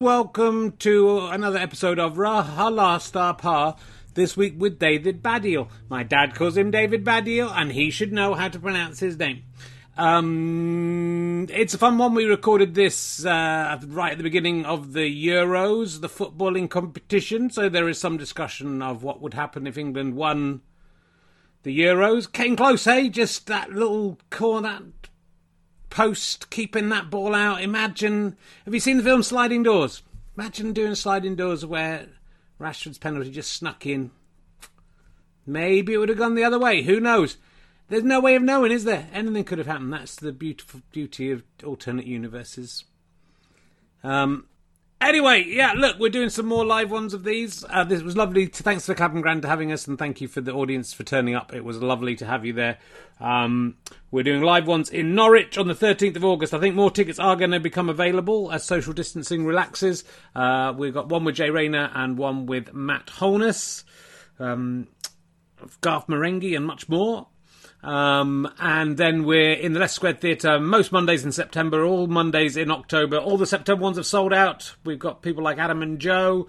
Welcome to another episode of RHLSTP. This week with David Baddiel. My dad calls him David Baddiel, and he should know how to pronounce his name. Um, it's a fun one. We recorded this uh, right at the beginning of the Euros, the footballing competition. So there is some discussion of what would happen if England won the Euros. Came close, hey? Just that little corner post keeping that ball out. Imagine. Have you seen the film Sliding Doors? Imagine doing sliding doors where Rashford's penalty just snuck in. Maybe it would have gone the other way. Who knows? There's no way of knowing, is there? Anything could have happened. That's the beautiful beauty of alternate universes. Um, Anyway, yeah, look, we're doing some more live ones of these. Uh, this was lovely. To, thanks for Clapham Grand for having us, and thank you for the audience for turning up. It was lovely to have you there. Um, we're doing live ones in Norwich on the 13th of August. I think more tickets are going to become available as social distancing relaxes. Uh, we've got one with Jay Rayner and one with Matt Holness, um, Garth Marenghi, and much more. Um, and then we're in the Leicester Square Theatre most Mondays in September, all Mondays in October. All the September ones have sold out. We've got people like Adam and Joe,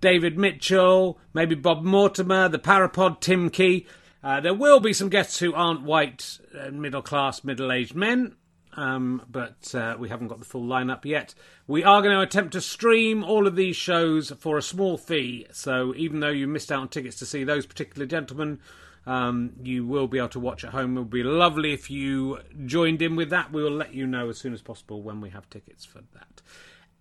David Mitchell, maybe Bob Mortimer, the Parapod, Tim Key. Uh, there will be some guests who aren't white, uh, middle class, middle aged men, um, but uh, we haven't got the full lineup yet. We are going to attempt to stream all of these shows for a small fee. So even though you missed out on tickets to see those particular gentlemen, um, you will be able to watch at home. It would be lovely if you joined in with that. We will let you know as soon as possible when we have tickets for that.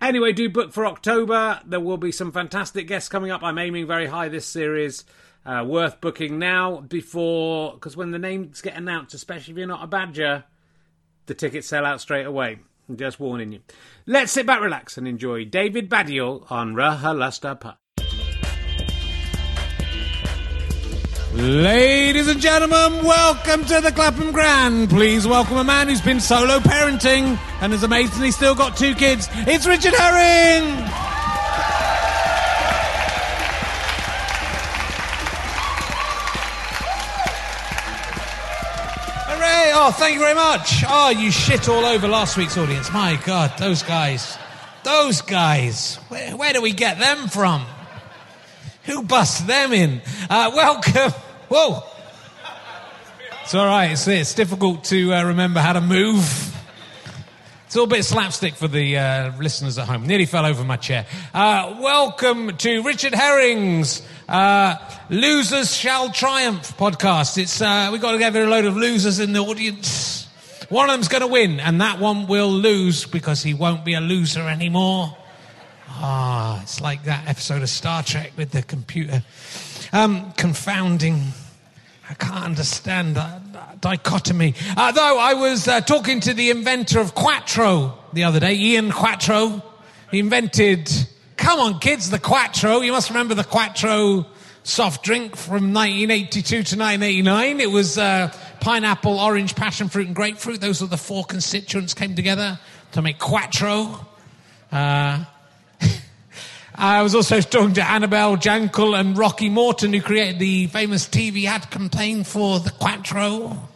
Anyway, do book for October. There will be some fantastic guests coming up. I'm aiming very high this series. Uh, worth booking now before, because when the names get announced, especially if you're not a badger, the tickets sell out straight away. I'm just warning you. Let's sit back, relax, and enjoy David Baddiel on RHLSTP. Ladies and gentlemen, welcome to the Clapham Grand. Please welcome a man who's been solo parenting and has amazingly still got two kids. It's Richard Herring! Hooray! Oh, thank you very much. Oh, you shit all over last week's audience. My God, those guys. Those guys. Where, where do we get them from? Who bust them in? Uh, welcome. Whoa. It's all right. It's, it's difficult to uh, remember how to move. It's a bit slapstick for the uh, listeners at home. Nearly fell over my chair. Uh, welcome to Richard Herring's uh, Losers Shall Triumph podcast. It's uh, we got together a load of losers in the audience. One of them's going to win, and that one will lose because he won't be a loser anymore. Ah, it's like that episode of Star Trek with the computer. Um, confounding. I can't understand that, that dichotomy. Uh, though I was uh, talking to the inventor of Quatro the other day, Ian Quatro. He invented, come on kids, the Quatro. You must remember the Quatro soft drink from 1982 to 1989. It was uh, pineapple, orange, passion fruit, and grapefruit. Those were the four constituents came together to make Quatro. Uh, Uh, I was also talking to Annabelle Jankel and Rocky Morton, who created the famous TV ad campaign for the Quatro.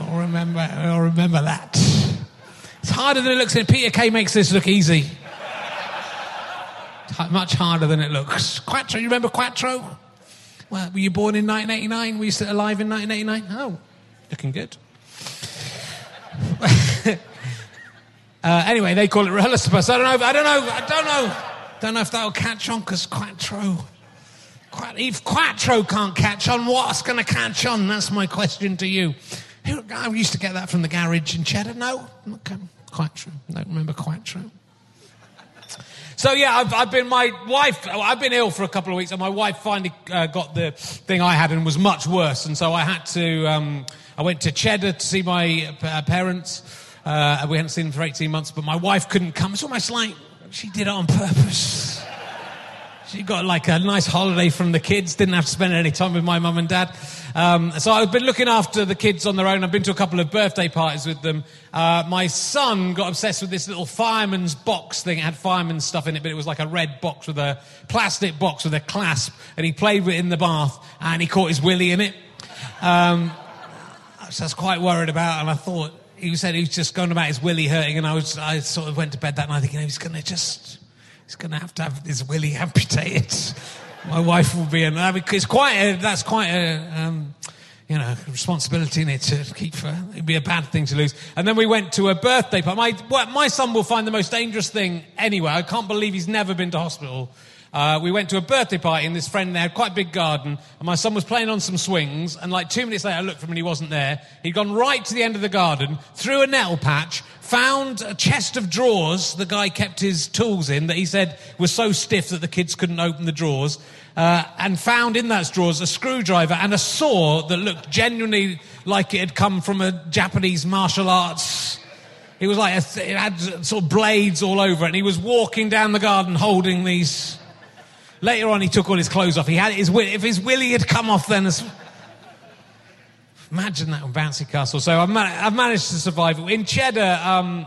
I'll remember, I'll remember that. It's harder than it looks, and Peter Kay makes this look easy. Much harder than it looks. Quatro, you remember Quatro? Well, were you born in 1989? Were you still alive in 1989? Oh, looking good. Uh, anyway, they call it Relistibus. I don't know. I don't know. I don't know. Don't know if that'll catch on because Quatro. If Quatro can't catch on, what's going to catch on? That's my question to you. I used to get that from the garage in Cheddar. No, okay. Quatro. Don't remember Quatro. So yeah, I've, I've, been my wife. I've been ill for a couple of weeks, and my wife finally uh, got the thing I had and was much worse. And so I had to. Um, I went to Cheddar to see my uh, parents. Uh, we hadn't seen him for 18 months, but my wife couldn't come. It's almost like she did it on purpose. She got like a nice holiday from the kids, didn't have to spend any time with my mum and dad. Um, so I've been looking after the kids on their own. I've been to a couple of birthday parties with them. Uh, my son got obsessed with this little fireman's box thing. It had fireman's stuff in it, but it was like a red box with a plastic box with a clasp. And he played with it in the bath and he caught his willy in it. Um, so I was quite worried about, and I thought, he said he was just going about his willy hurting, and I was I sort of went to bed that night thinking he's going to just he's going to have to have his willy amputated. My wife will be in. It's quite a, that's quite a. Um, you know, responsibility in it to keep. Uh, it'd be a bad thing to lose. And then we went to a birthday party. My, my son will find the most dangerous thing anywhere. I can't believe he's never been to hospital uh, we went to a birthday party and this friend there had quite a big garden and my son was playing on some swings and like two minutes later I looked for him and he wasn't there. He'd gone right to the end of the garden, through a nettle patch, found a chest of drawers the guy kept his tools in that he said was so stiff that the kids couldn't open the drawers. Uh, and found in those drawers a screwdriver and a saw that looked genuinely like it had come from a Japanese martial arts. It was like a, it had sort of blades all over it, and he was walking down the garden holding these Later on, he took all his clothes off. He had his if his willy had come off, then. Imagine that on Bouncy Castle. So I've, I've managed to survive. In Cheddar, um,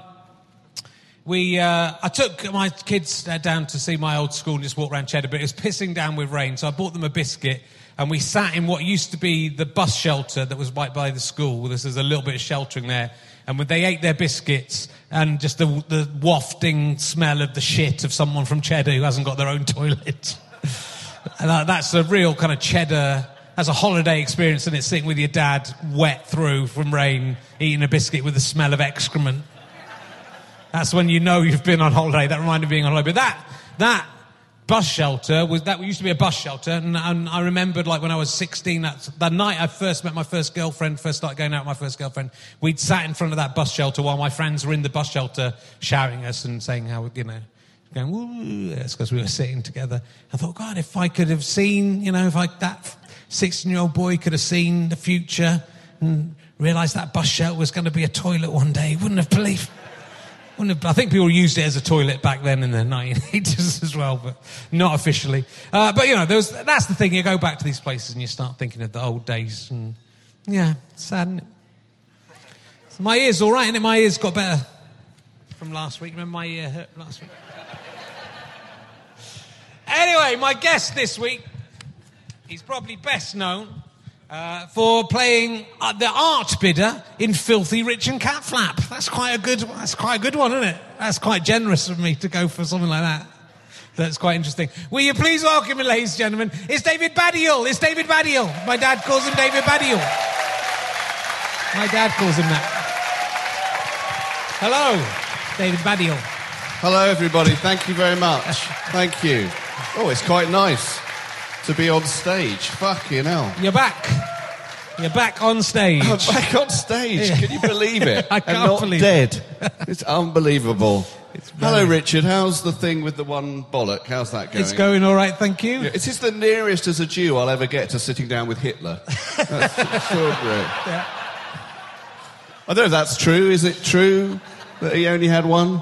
we uh, I took my kids down to see my old school and just walk around Cheddar, but it was pissing down with rain, so I bought them a biscuit. And we sat in what used to be the bus shelter that was right by the school. There's a little bit of sheltering there. And when they ate their biscuits and just the, the wafting smell of the shit of someone from Cheddar who hasn't got their own toilet. And that, that's a real kind of cheddar. That's a holiday experience, and it's sitting with your dad, wet through from rain, eating a biscuit with the smell of excrement. That's when you know you've been on holiday. That reminded me of being on holiday. But that that bus shelter was that used to be a bus shelter, and, and I remembered like when I was 16, that, that night I first met my first girlfriend, first started going out with my first girlfriend. We'd sat in front of that bus shelter while my friends were in the bus shelter shouting us and saying how you know going. It's because we were sitting together. I thought, God, if I could have seen, you know, if I, that 16 year old boy could have seen the future and realized that bus shelter was going to be a toilet one day, he wouldn't have believed. Wouldn't have, I think people used it as a toilet back then in the 1980s as well, but not officially. Uh, but you know, that's the thing. You go back to these places and you start thinking of the old days, and yeah, sad. So my ear's all right, and my ears got better from last week. Remember my ear hurt last week? Anyway, my guest this week, he's probably best known uh, for playing uh, the art bidder in Filthy Rich and Cat Flap. That's quite a good. That's quite a good one, isn't it? That's quite generous of me to go for something like that. That's quite interesting. Will you please welcome, ladies and gentlemen, it's David Baddiel. It's David Baddiel. My dad calls him David Baddiel. My dad calls him that. Hello, David Baddiel. Hello, everybody. Thank you very much. Thank you. Oh, it's quite nice to be on stage. Fucking hell. You're back. You're back on stage. I'm back on stage. Can you believe it? I can't and not believe dead. It's unbelievable. It's Hello, Richard. How's the thing with the one bollock? How's that going? It's going all right, thank you. Yeah, is the nearest as a Jew I'll ever get to sitting down with Hitler? That's extraordinary. Yeah. I don't know if that's true. Is it true that he only had one?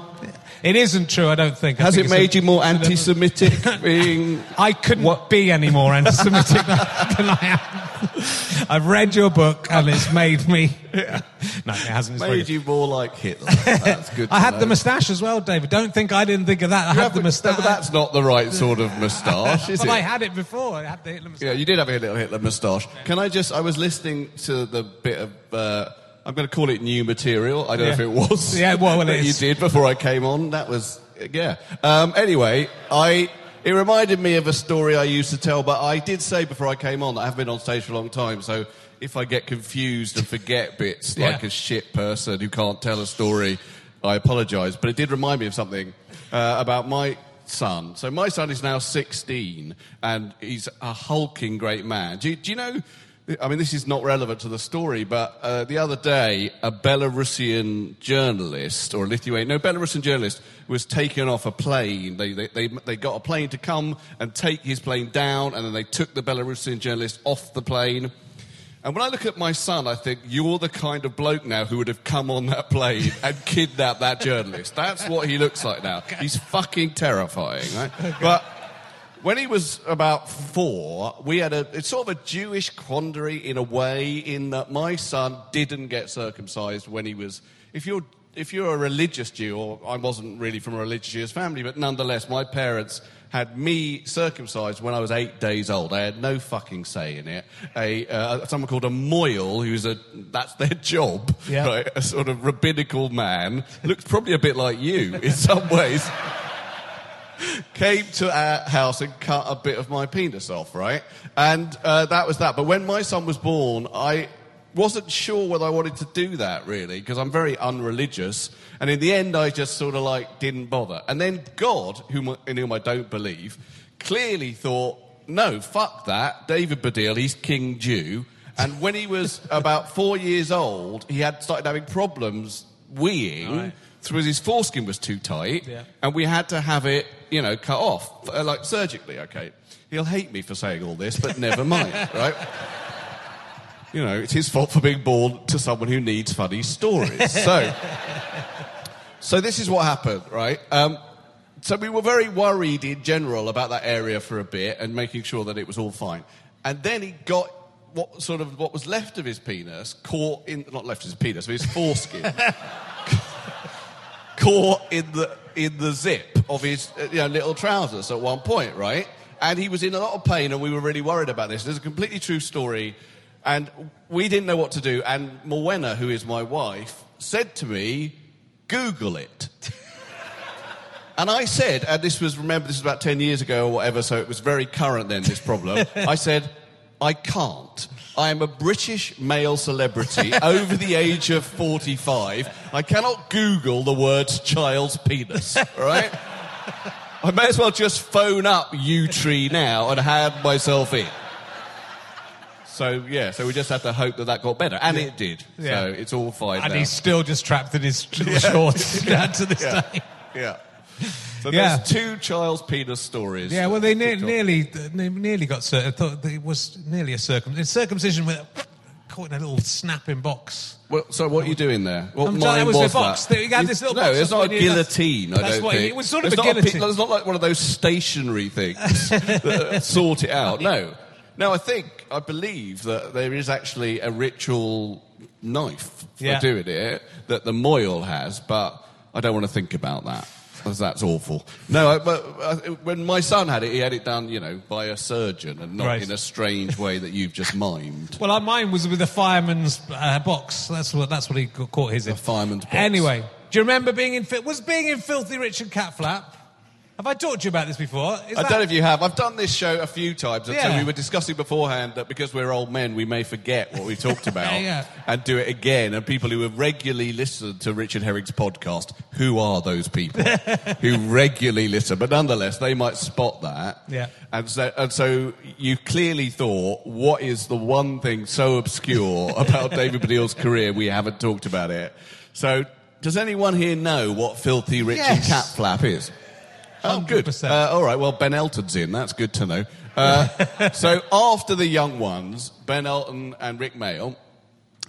It isn't true, I don't think. I Has think it made a, you more anti-Semitic? being I couldn't what? be any more anti-Semitic than I am. I've read your book and it's made me. Yeah. No, it hasn't. It's made you more like Hitler. That's good. I had know. the moustache as well, David. Don't think I didn't think of that. I you had the moustache. But That's not the right sort of moustache, is but it? I had it before. I had the Hitler moustache. Yeah, you did have a little Hitler moustache. Can I just? I was listening to the bit of. Uh, I'm going to call it new material. I don't yeah. know if it was. Yeah, well, well that you did before I came on. That was yeah. Um, anyway, I it reminded me of a story I used to tell, but I did say before I came on that I haven't been on stage for a long time, so if I get confused and forget bits yeah. like a shit person who can't tell a story, I apologise. But it did remind me of something uh, about my son. So my son is now 16, and he's a hulking great man. Do do you know? I mean, this is not relevant to the story, but uh, the other day, a Belarusian journalist, or a Lithuanian, no, Belarusian journalist, was taken off a plane. They, they, they, they, got a plane to come and take his plane down, and then they took the Belarusian journalist off the plane. And when I look at my son, I think, you're the kind of bloke now who would have come on that plane and kidnapped that journalist. That's what he looks like now. He's fucking terrifying, right? But when he was about four, we had a it's sort of a Jewish quandary in a way, in that my son didn't get circumcised when he was. If you're if you're a religious Jew, or I wasn't really from a religious Jewish family, but nonetheless, my parents had me circumcised when I was eight days old. I had no fucking say in it. A uh, someone called a mohel, who's a that's their job, Yeah. right? A sort of rabbinical man, looks probably a bit like you in some ways. Came to our house and cut a bit of my penis off, right? And uh, that was that. But when my son was born, I wasn't sure whether I wanted to do that really, because I'm very unreligious. And in the end, I just sort of like didn't bother. And then God, whom, in whom I don't believe, clearly thought, no, fuck that. David Baddiel, he's King Jew. And when he was about four years old, he had started having problems weeing Right. Because his foreskin was too tight, Yeah. and we had to have it, you know, cut off, uh, like surgically. Okay, he'll hate me for saying all this, but never mind, right? You know, it's his fault for being born to someone who needs funny stories. So, so this is what happened, right? Um, so we were very worried in general about that area for a bit and making sure that it was all fine. And then he got what sort of what was left of his penis caught in not left of his penis, but his foreskin caught in the in the zip of his uh, you know, little trousers at one point, right? And he was in a lot of pain, and we were really worried about this. There's a completely true story, and we didn't know what to do. And Morwenna, who is my wife, said to me, "Google it." And I said, and this was, remember, this was about 10 years ago or whatever, so it was very current then, this problem. I said, I can't. I am a British male celebrity over the age of 45. I cannot Google the words child's penis, right? I may as well just phone up Yewtree now and hand myself in. So, yeah, so we just had to hope that that got better. And it did. Yeah. So it's all fine And now. he's still just trapped in his shorts down to this Yeah. day. Yeah. So Yeah. there's two child's penis stories. Yeah, well, they ne- nearly, they nearly got. Cir- I thought it was nearly a circum- circumcision with caught in a little snapping box. Well, so what are you doing there? What I'm mine that was the box. that? You had this little no, box, it's not a you- that's- guillotine. I don't what- think it was sort of it's a guillotine. pi- it's not like one of those stationary things that sort it out. No, no. I think I believe that there is actually a ritual knife for Yeah. doing it that the mohel has, but I don't want to think about that. That's awful. No, I, but uh, when my son had it, he had it done, you know, by a surgeon and not Right. in a strange way that you've just mimed. Well, uh, mine was with a fireman's uh, box. That's what that's what he caught his in. A fireman's box. Anyway, do you remember being in? Fi- Was being in Filthy Rich and Cat Flap? Have I talked to you about this before? Is I that- don't know if you have. I've done this show a few times, and so Yeah. we were discussing beforehand that because we're old men, we may forget what we talked about Yeah, yeah. and do it again. And people who have regularly listened to Richard Herring's podcast, who are those people who regularly listen? But nonetheless, they might spot that. Yeah. And so, and so you clearly thought, what is the one thing so obscure about David Baddiel's career we haven't talked about it? So, does anyone here know what Filthy Rich and Yes. Cat Flap is? Oh, good. 100%. Uh, all right, well, Ben Elton's in. That's good to know. Uh, so after the young ones, Ben Elton and Rik Mayall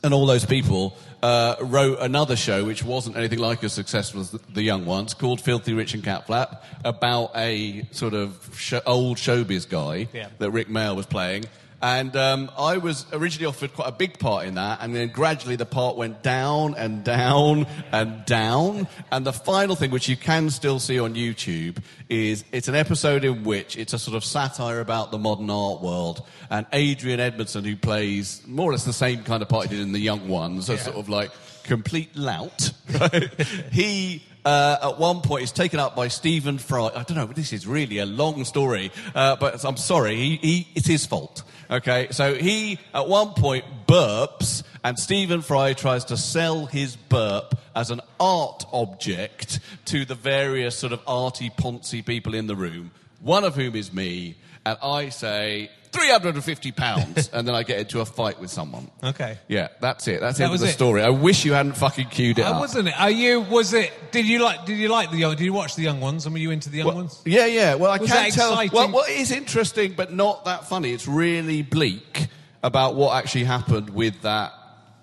and all those people uh, wrote another show which wasn't anything like as successful as the, the young ones called Filthy Rich and Cat Flap about a sort of sh- old showbiz guy Yeah. that Rik Mayall was playing. And um, I was originally offered quite a big part in that, and then gradually the part went down and down and down. And the final thing, which you can still see on YouTube, is it's an episode in which it's a sort of satire about the modern art world. And Adrian Edmondson, who plays more or less the same kind of part he did in The Young Ones, a sort of like complete lout, right? he uh, at one point is taken up by Stephen Fry. I don't know. This is really a long story, uh, but I'm sorry. He, he, it's his fault. Okay, so he at one point burps, and Stephen Fry tries to sell his burp as an art object to the various sort of arty poncy people in the room. One of whom is me, and I say. 350 pounds, and then I get into a fight with someone. Okay. Yeah, that's it. That's That it was the it. story. I wish you hadn't fucking queued it Uh, up. wasn't it? Are you? Was it? Did you like? Did you like the young? Did you watch the young ones? And were you into the young Well, ones? Yeah, yeah. Well, I Was can't that tell. exciting? Well, well, it is interesting, but not that funny. It's really bleak about what actually happened with that,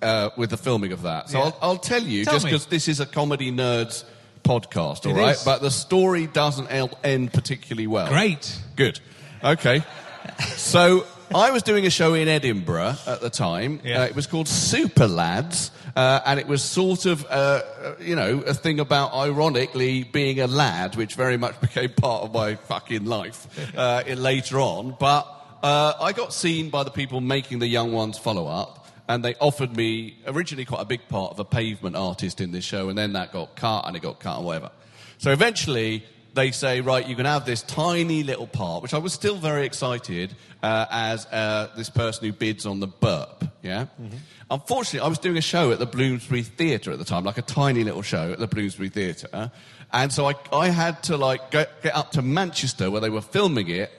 uh, with the filming of that. So Yeah. I'll, I'll tell you, Tell just because this is a comedy nerds podcast, all It right? is. But the story doesn't end particularly well. Great. Good. Okay. So I was doing a show in Edinburgh at the time. Yeah. Uh, it was called Super Lads, uh, and it was sort of, uh, uh, you know, a thing about ironically being a lad, which very much became part of my fucking life uh, later on. But uh, I got seen by the people making the Young Ones follow up. And they offered me originally quite a big part of a pavement artist in this show, and then that got cut, and it got cut, and whatever. So eventually, they say, right, you can have this tiny little part, which I was still very excited uh, as uh, this person who bids on the burp. Yeah. Unfortunately, I was doing a show at the Bloomsbury Theatre at the time, like a tiny little show at the Bloomsbury Theatre, and so I, I had to like get, get up to Manchester where they were filming it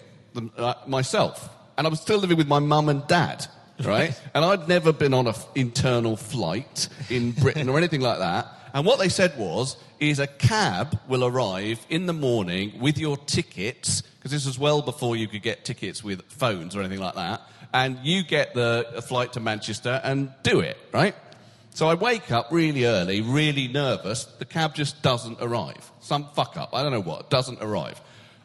uh, myself, and I was still living with my mum and dad. Right, and I'd never been on an internal flight in Britain or anything like that. And what they said was, is a cab will arrive in the morning with your tickets, because this was well before you could get tickets with phones or anything like that, and you get the flight to Manchester and do it, right? So I wake up really early, really nervous. The cab just doesn't arrive. Some fuck up. I don't know what. Doesn't arrive.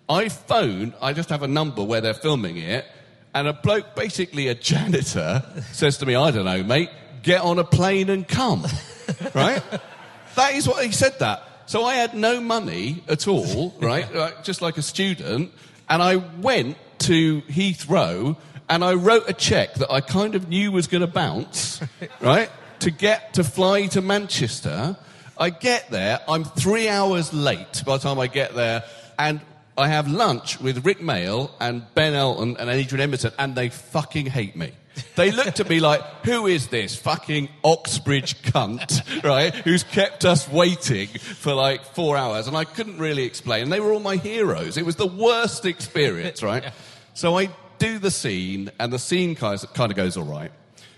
I phone, I just have a number where they're filming it, and a bloke, basically a janitor, says to me, I don't know, mate, get on a plane and come. right? That is what he said that. So I had no money at all, right? Like, just like a student. And I went to Heathrow and I wrote a check that I kind of knew was going to bounce, right? To get to fly to Manchester. I get there, I'm three hours late by the time I get there, and I have lunch with Rik Mayall and Ben Elton and Adrian Edmondson, and they fucking hate me. They looked at me like, who is this fucking Oxbridge cunt, right? Who's kept us waiting for like four hours? And I couldn't really explain. And they were all my heroes. It was the worst experience, right? So I do the scene, and the scene kind of, goes all right.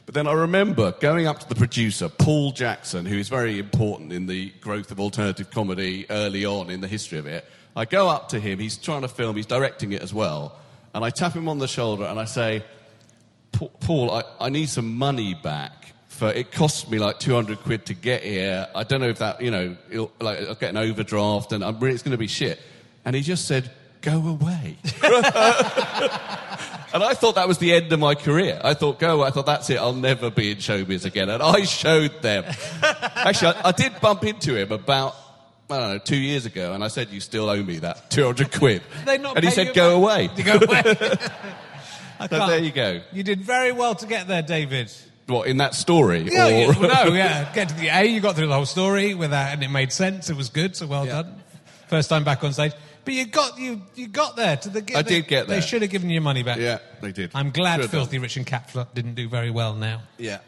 But then I remember going up to the producer, Paul Jackson, who is very important in the growth of alternative comedy early on in the history of it. I go up to him, he's trying to film, he's directing it as well. And I tap him on the shoulder and I say, "Pa- Paul, I, I need some money back. For it cost me like 200 quid to get here. I don't know if that, you know, it'll, like I'll get an overdraft and I'm really, it's going to be shit. And he just said, go away. And I thought that was the end of my career. I thought, go, I thought, that's it, I'll never be in showbiz again. And I showed them. Actually, I, I did bump into him about, I don't know, two years ago, and I said, you still owe me that 200 quid. And he said, go away. Go away. I So can't- there you go. You did very well to get there, David. What, in that story? Yeah, or... well, no, yeah. Get to the A, you got through the whole story without, and it made sense. It was good, so well Yeah. done. First time back on stage, but you got you you got there to the. I they- did get there. They should have given you your money back. Yeah, they did. I'm glad Should Filthy Rich and Cat Flap didn't do very well now. Yeah.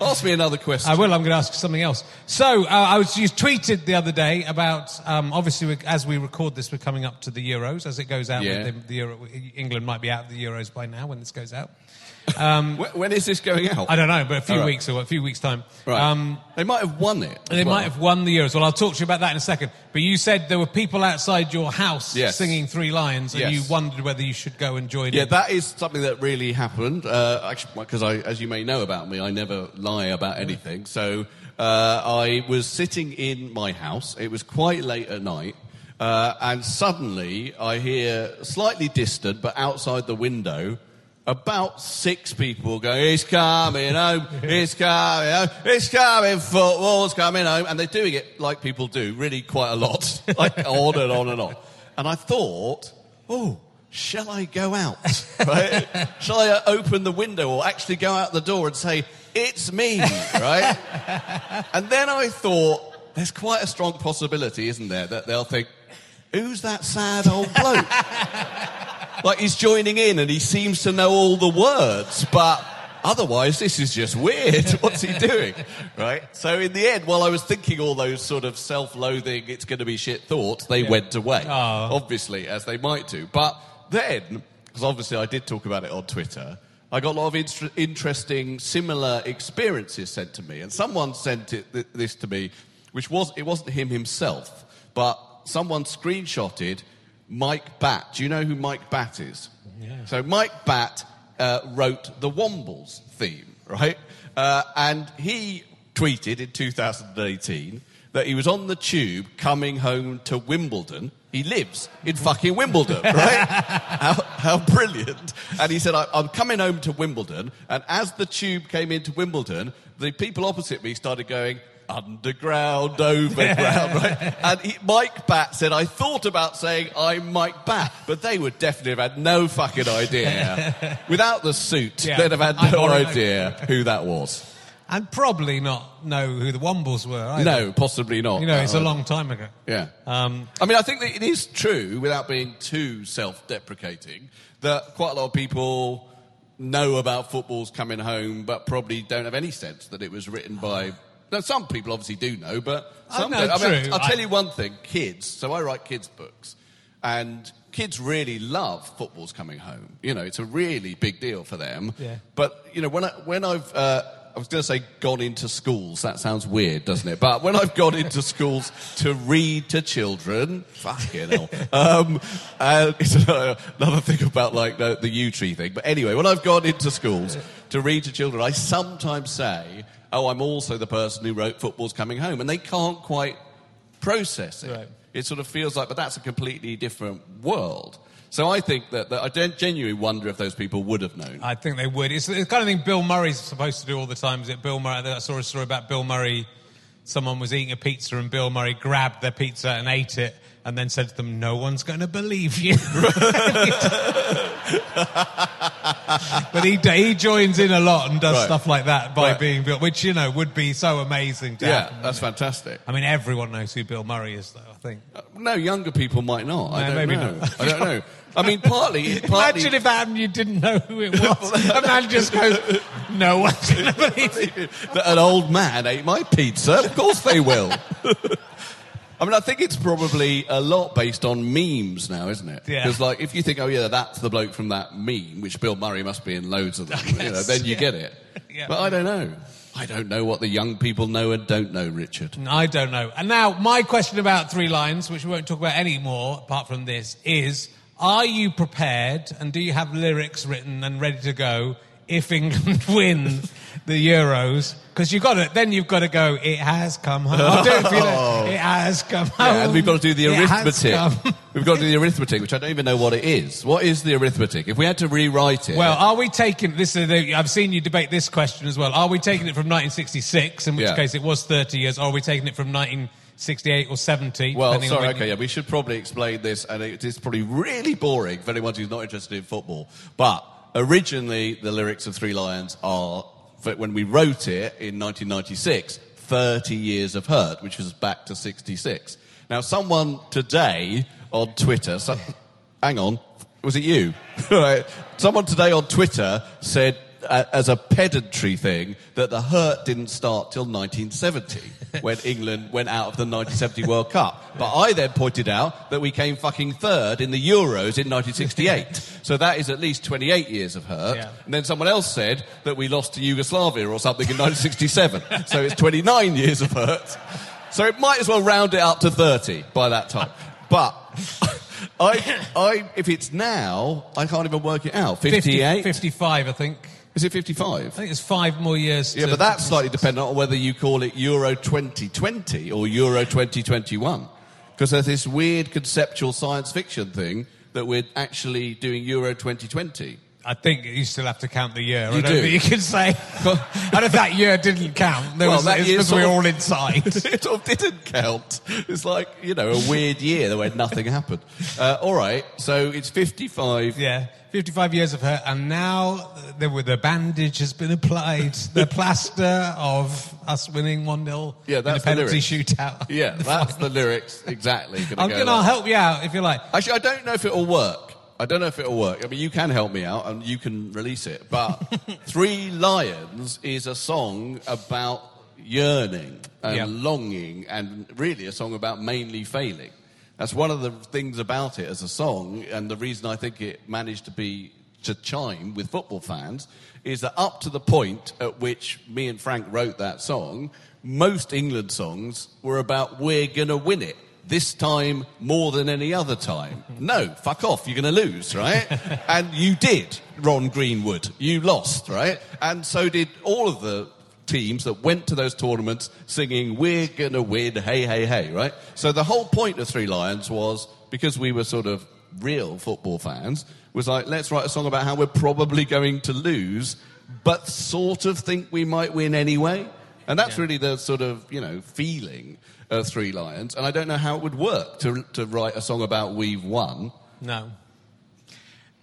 Ask me another question. I will. I'm going to ask something else. So uh, I was you tweeted the other day about um, obviously as we record this, we're coming up to the Euros as it goes out. Yeah. with The, the Euro, England might be out of the Euros by now when this goes out. Wh- when is this going out? I don't know, but a few right. weeks or a few weeks time. Right. Um, they might have won it. They well. might have won the Euros. Well, I'll talk to you about that in a second. But you said there were people outside your house Yes. singing Three Lions, and Yes. you wondered whether you should go and join it. Yeah, in. that is something that really happened. Uh, actually, because I, as you may know about me, I never lie about anything. So uh, I was sitting in my house. It was quite late at night, uh, and suddenly I hear slightly distant, but outside the window. About six people going, he's coming home, he's coming home, he's coming, football's coming home. And they're doing it like people do, really quite a lot, like on and on and on. And I thought, oh, shall I go out? Right? shall I open the window or actually go out the door and say, it's me, right? and then I thought, there's quite a strong possibility, isn't there, that they'll think, who's that sad old bloke? Like he's joining in and he seems to know all the words, but otherwise this is just weird. What's he doing? Right? So in the end, while I was thinking all those sort of self-loathing, it's going to be shit thoughts, they went away. Oh. Obviously, as they might do. But then, because obviously I did talk about it on Twitter, I got a lot of inter- interesting, similar experiences sent to me. And someone sent it, th- this to me, which was, it wasn't him himself, but someone screenshotted Mike Batt. Do you know who Mike Batt is? Yeah. So Mike Batt uh, wrote the Wombles theme, right? Uh, and he tweeted in 2018 that he was on the tube coming home to Wimbledon. He lives in fucking Wimbledon, right? how, how brilliant. And he said, I'm coming home to Wimbledon. And as the tube came into Wimbledon, the people opposite me started going, underground, overground, right? And he, Mike Batt said, I thought about saying I'm Mike Batt, but they would definitely have had no fucking idea. Without the suit, Yeah. they'd have had no already know. idea who that was. And probably not know who the Wombles were. Either. No, possibly not. You know, it's a long time ago. Yeah. Um, I mean, I think that it is true, without being too self-deprecating, that quite a lot of people know about football's coming home, but probably don't have any sense that it was written by. No, some people obviously do know, but Oh, some no, don't. I mean. I'll tell I- you one thing: kids. So I write kids' books, and kids really love football's coming home. You know, it's a really big deal for them. Yeah. But you know, when I, when I've uh, I was going to say gone into schools. That sounds weird, doesn't it? But when I've gone into schools to read to children, fucking hell. Um, uh, it's another, another thing about like the, the Yewtree thing. But anyway, when I've gone into schools to read to children, I sometimes say, "Oh, I'm also the person who wrote Football's Coming Home," and they can't quite process it. Right. It sort of feels like, but that's a completely different world. So I think that, that I don't genuinely wonder if those people would have known. I think they would. It's the kind of thing Bill Murray's supposed to do all the time. Is it Bill Murray? I saw a story about Bill Murray. Someone was eating a pizza and Bill Murray grabbed their pizza and ate it and then said to them, No one's going to believe you. but he, he joins in a lot and does Right. stuff like that by Right. being Bill, which, you know, would be so amazing to yeah, happen. that's fantastic. I mean, everyone knows who Bill Murray is, though, I think. Uh, no, younger people might not. I No, don't maybe know. not. I don't know. I mean, partly, partly Imagine if that happened, you didn't know who it was. a man just goes, No one's going to believe you. that an old man ate my pizza. Of course they will. I mean, I think it's probably a lot based on memes now, isn't it? Yeah. Because, like, if you think, oh, yeah, that's the bloke from that meme, which Bill Murray must be in loads of them, you know, then you yeah. get it. Yeah. But I don't know. I don't know what the young people know and don't know, Richard. I don't know. And now, my question about Three Lions, which we won't talk about anymore apart from this, is Are you prepared and do you have lyrics written and ready to go if England win the Euros? Because you've got to, then you've got to go, It has come home. Do it. Oh. It has come home. Yeah, and we've got to do the arithmetic. We've got to do the arithmetic, which I don't even know what it is. What is the arithmetic? If we had to rewrite it. Well, are we taking this? Is the, I've seen you debate this question as well. Are we taking it from 1966, in which Yeah. case it was 30 years, or are we taking it from 1968 or 70? Well, sorry, okay, you- yeah, we should probably explain this, and it is probably really boring for anyone who's not interested in football. But originally, the lyrics of Three Lions are, when we wrote it in 1996, 30 Years of Hurt, which was back to 66. Now, someone today on Twitter, so, hang on, was it you? Someone today on Twitter said, uh, as a pedantry thing, that the hurt didn't start till 1970 when England went out of the 1970 World Cup. But I then pointed out that we came fucking third in the Euros in 1968. so that is at least 28 years of hurt. Yeah. And then someone else said that we lost to Yugoslavia or something in 1967. so it's 29 years of hurt. So it might as well round it up to 30 by that time. But I, I, if it's now, I can't even work it out. 50 58? 55, I think. Is it 55? I think it's five more years. Yeah, but that's slightly dependent on whether you call it Euro 2020 or Euro 2021. Because there's this weird conceptual science fiction thing that we're actually doing Euro 2020. I think you still have to count the year. I You don't do. think you can say. and if that year didn't count, there Well, was, that it's year because we were all inside. it sort of didn't count. It's like, you know, a weird year where nothing happened. Uh, all right, so it's 55. yeah, 55 years of hurt, and now the, the, the bandage has been applied. the plaster of us winning 1 0 Yeah, in that's a the penalty shootout. Yeah, that's the lyrics exactly. Gonna I'm going to help you out if you like. Actually, I don't know if it'll work. I don't know if it'll work. I mean, you can help me out and you can release it. But Three Lions is a song about yearning and Yeah. longing and really a song about mainly failing. That's one of the things about it as a song, and the reason I think it managed to be to chime with football fans is that up to the point at which me and Frank wrote that song, most England songs were about we're gonna win it. This time more than any other time. No, fuck off, you're gonna lose, right? and you did, Ron Greenwood. You lost, right? And so did all of the teams that went to those tournaments singing, We're gonna win, hey, hey, hey, right? So the whole point of Three Lions was because we were sort of real football fans, was like, let's write a song about how we're probably going to lose, but sort of think we might win anyway. And that's really the sort of, you know, feeling of Three Lions. And I don't know how it would work to, to write a song about we've won. No.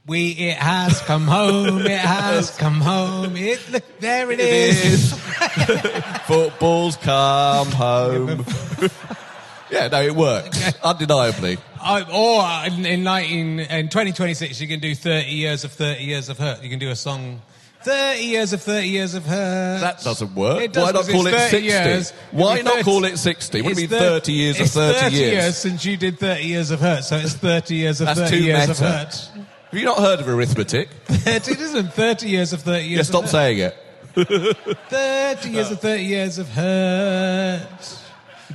We, it has come home, it has come home, it, look, there it is. Football's come home. yeah, no, it works. Undeniably. I, or uh, in, in 19, in 2026, you can do 30 years of 30 years of hurt. You can do a song, 30 years of 30 years of hurt. That doesn't work. It does, Why not call it 60? Years. Why not 30 call it 60? What do you mean 30 years of it's 30, 30 years? since you did 30 years of hurt, so it's 30 years of That's 30 too years of hurt. Have you not heard of arithmetic? it isn't 30 years of 30 years Yeah, stop hurt. saying it. 30 years of 30 years of hurt.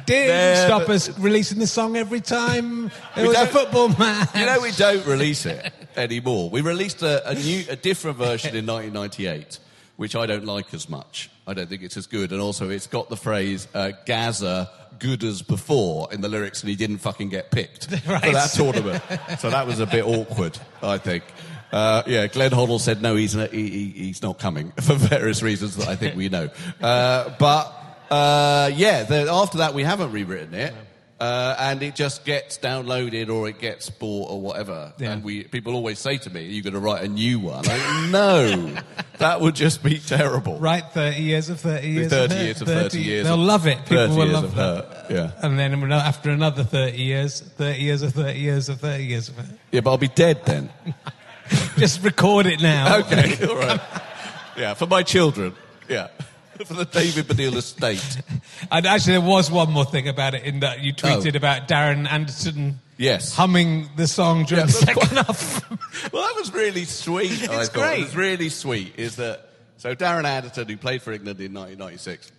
Didn't Yeah, stop us releasing the song every time there We was a football match. You know, we don't release it anymore. We released a, a new, a different version in 1998, which I don't like as much. I don't think it's as good, and also it's got the phrase uh, "Gazza good as before" in the lyrics, and he didn't fucking get picked for that tournament. so that was a bit awkward, I think. Uh, yeah, Glenn Hoddle said no, he's not, he, he- he's not coming for various reasons that I think we know. Uh, but uh, yeah, the, after that we haven't rewritten it. Uh, and it just gets downloaded or it gets bought or whatever. Yeah. And we people always say to me, "Are "You're going to write a new one." Go, no, that would just be terrible. Right, 30 years of 30 years 30 of years of 30 years They'll of- love it. People will love that. yeah. And then after another 30 years, 30 years of 30 years of 30 years of hurt. Yeah, but I'll be dead then. Just record it now. Okay, all right. Yeah, for my children. Yeah, for the David Baddiel estate. And actually, there was one more thing about it in that you tweeted Oh. about Darren Anderton Yes. humming the song during Yeah, the second half. Well, that was really sweet. I It's thought. great. It was really sweet. Is that so? Darren Anderton, who played for England in 1996,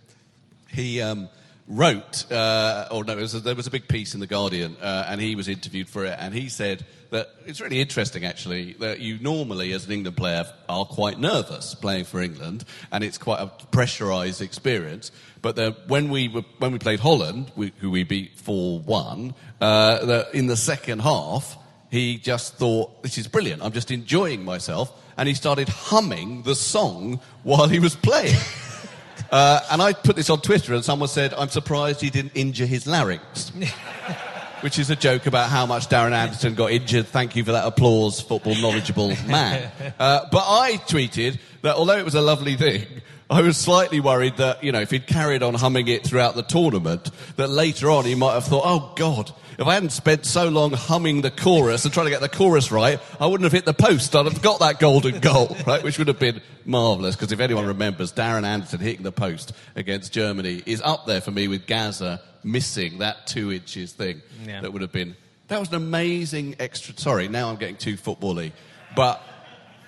he um, wrote, uh, or no, was there was a big piece in the Guardian, uh, and he was interviewed for it, and he said that it's really interesting, actually, that you normally, as an England player, are quite nervous playing for England, and it's quite a pressurised experience. But then when we were, when we played Holland, we, who we beat four one, uh, in the second half he just thought, this is brilliant, I'm just enjoying myself. And he started humming the song while he was playing. uh, and I put this on Twitter, and someone said, I'm surprised he didn't injure his larynx. Which is a joke about how much Darren Anderton got injured. Thank you for that applause, football knowledgeable man. Uh, but I tweeted that although it was a lovely thing, I was slightly worried that, you know, if he'd carried on humming it throughout the tournament, that later on he might have thought, oh God, if I hadn't spent so long humming the chorus and trying to get the chorus right, I wouldn't have hit the post. I'd have got that golden goal, right? Which would have been marvellous, because if anyone remembers, Darren Anderton hitting the post against Germany is up there for me with Gazza missing that two inches thing. Yeah. That would have been, that was an amazing extra, sorry, now I'm getting too football-y, but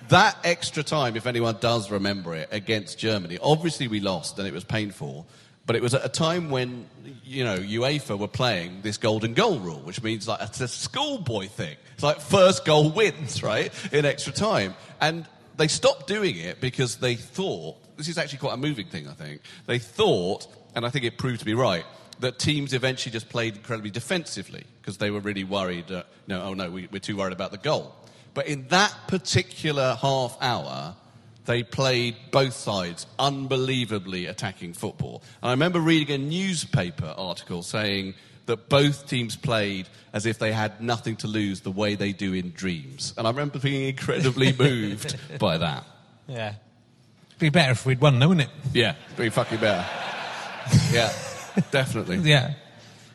that extra time, if anyone does remember it, against Germany, obviously we lost and it was painful, but it was at a time when, you know, UEFA were playing this golden goal rule, which means like it's a schoolboy thing. It's like first goal wins, right, in extra time. And they stopped doing it because they thought, this is actually quite a moving thing, I think. They thought, and I think it proved to be right, that teams eventually just played incredibly defensively because they were really worried, uh, no, oh no, we, we're too worried about the goal. But in that particular half hour, they played both sides unbelievably attacking football. And I remember reading a newspaper article saying that both teams played as if they had nothing to lose the way they do in dreams. And I remember being incredibly moved by that. Yeah. It'd Be better if we'd won, though, wouldn't it? Yeah, it'd be fucking better. Yeah, definitely. Yeah.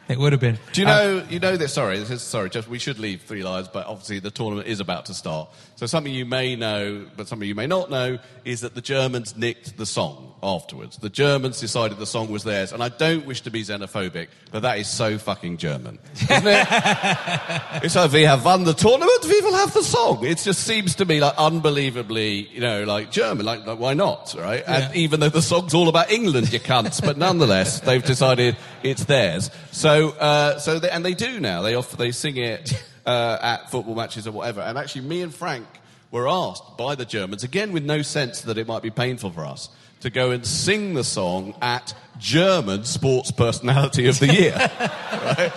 It would have been. Do you Uh, know? you know this. Sorry, this is sorry. Just we should leave Three Lions, but obviously the tournament is about to start. So something you may know, but something you may not know, is that the Germans nicked the song afterwards. The Germans decided the song was theirs, and I don't wish to be xenophobic, but that is so fucking German, isn't it? it's like we have won the tournament, we will have the song. It just seems to me like unbelievably, you know, like German. Like, like why not, right? And even though the song's all about England, you cunts, but nonetheless, they've decided it's theirs. So, uh, so they, and they do now. They offer, they sing it uh, at football matches or whatever. And actually, me and Frank were asked by the Germans again with no sense that it might be painful for us to go and sing the song at German Sports Personality of the Year. right?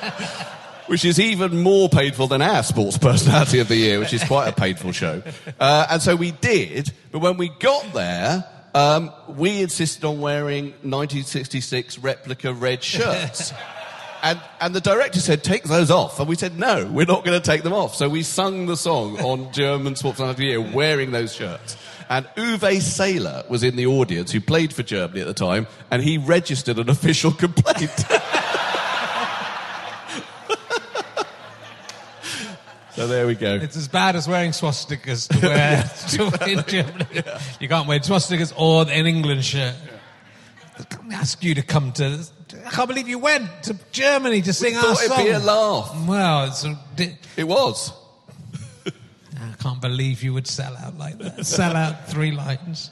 Which is even more painful than our Sports Personality of the Year, which is quite a painful show. Uh, and so we did, but when we got there, um, we insisted on wearing 1966 replica red shirts. And, and the director said, take those off. And we said, no, we're not going to take them off. So we sung the song on German Sports of the Year wearing those shirts. And Uwe Seeler was in the audience, who played for Germany at the time, and he registered an official complaint. so there we go. It's as bad as wearing swastikas to wear to in Germany. You can't wear swastikas or an England shirt. I ask you to come to. I can't believe you went to Germany to sing our Thought song. it'd be a laugh. Well, it's a, di- It was. I can't believe you would sell out like that. sell out Three Lions.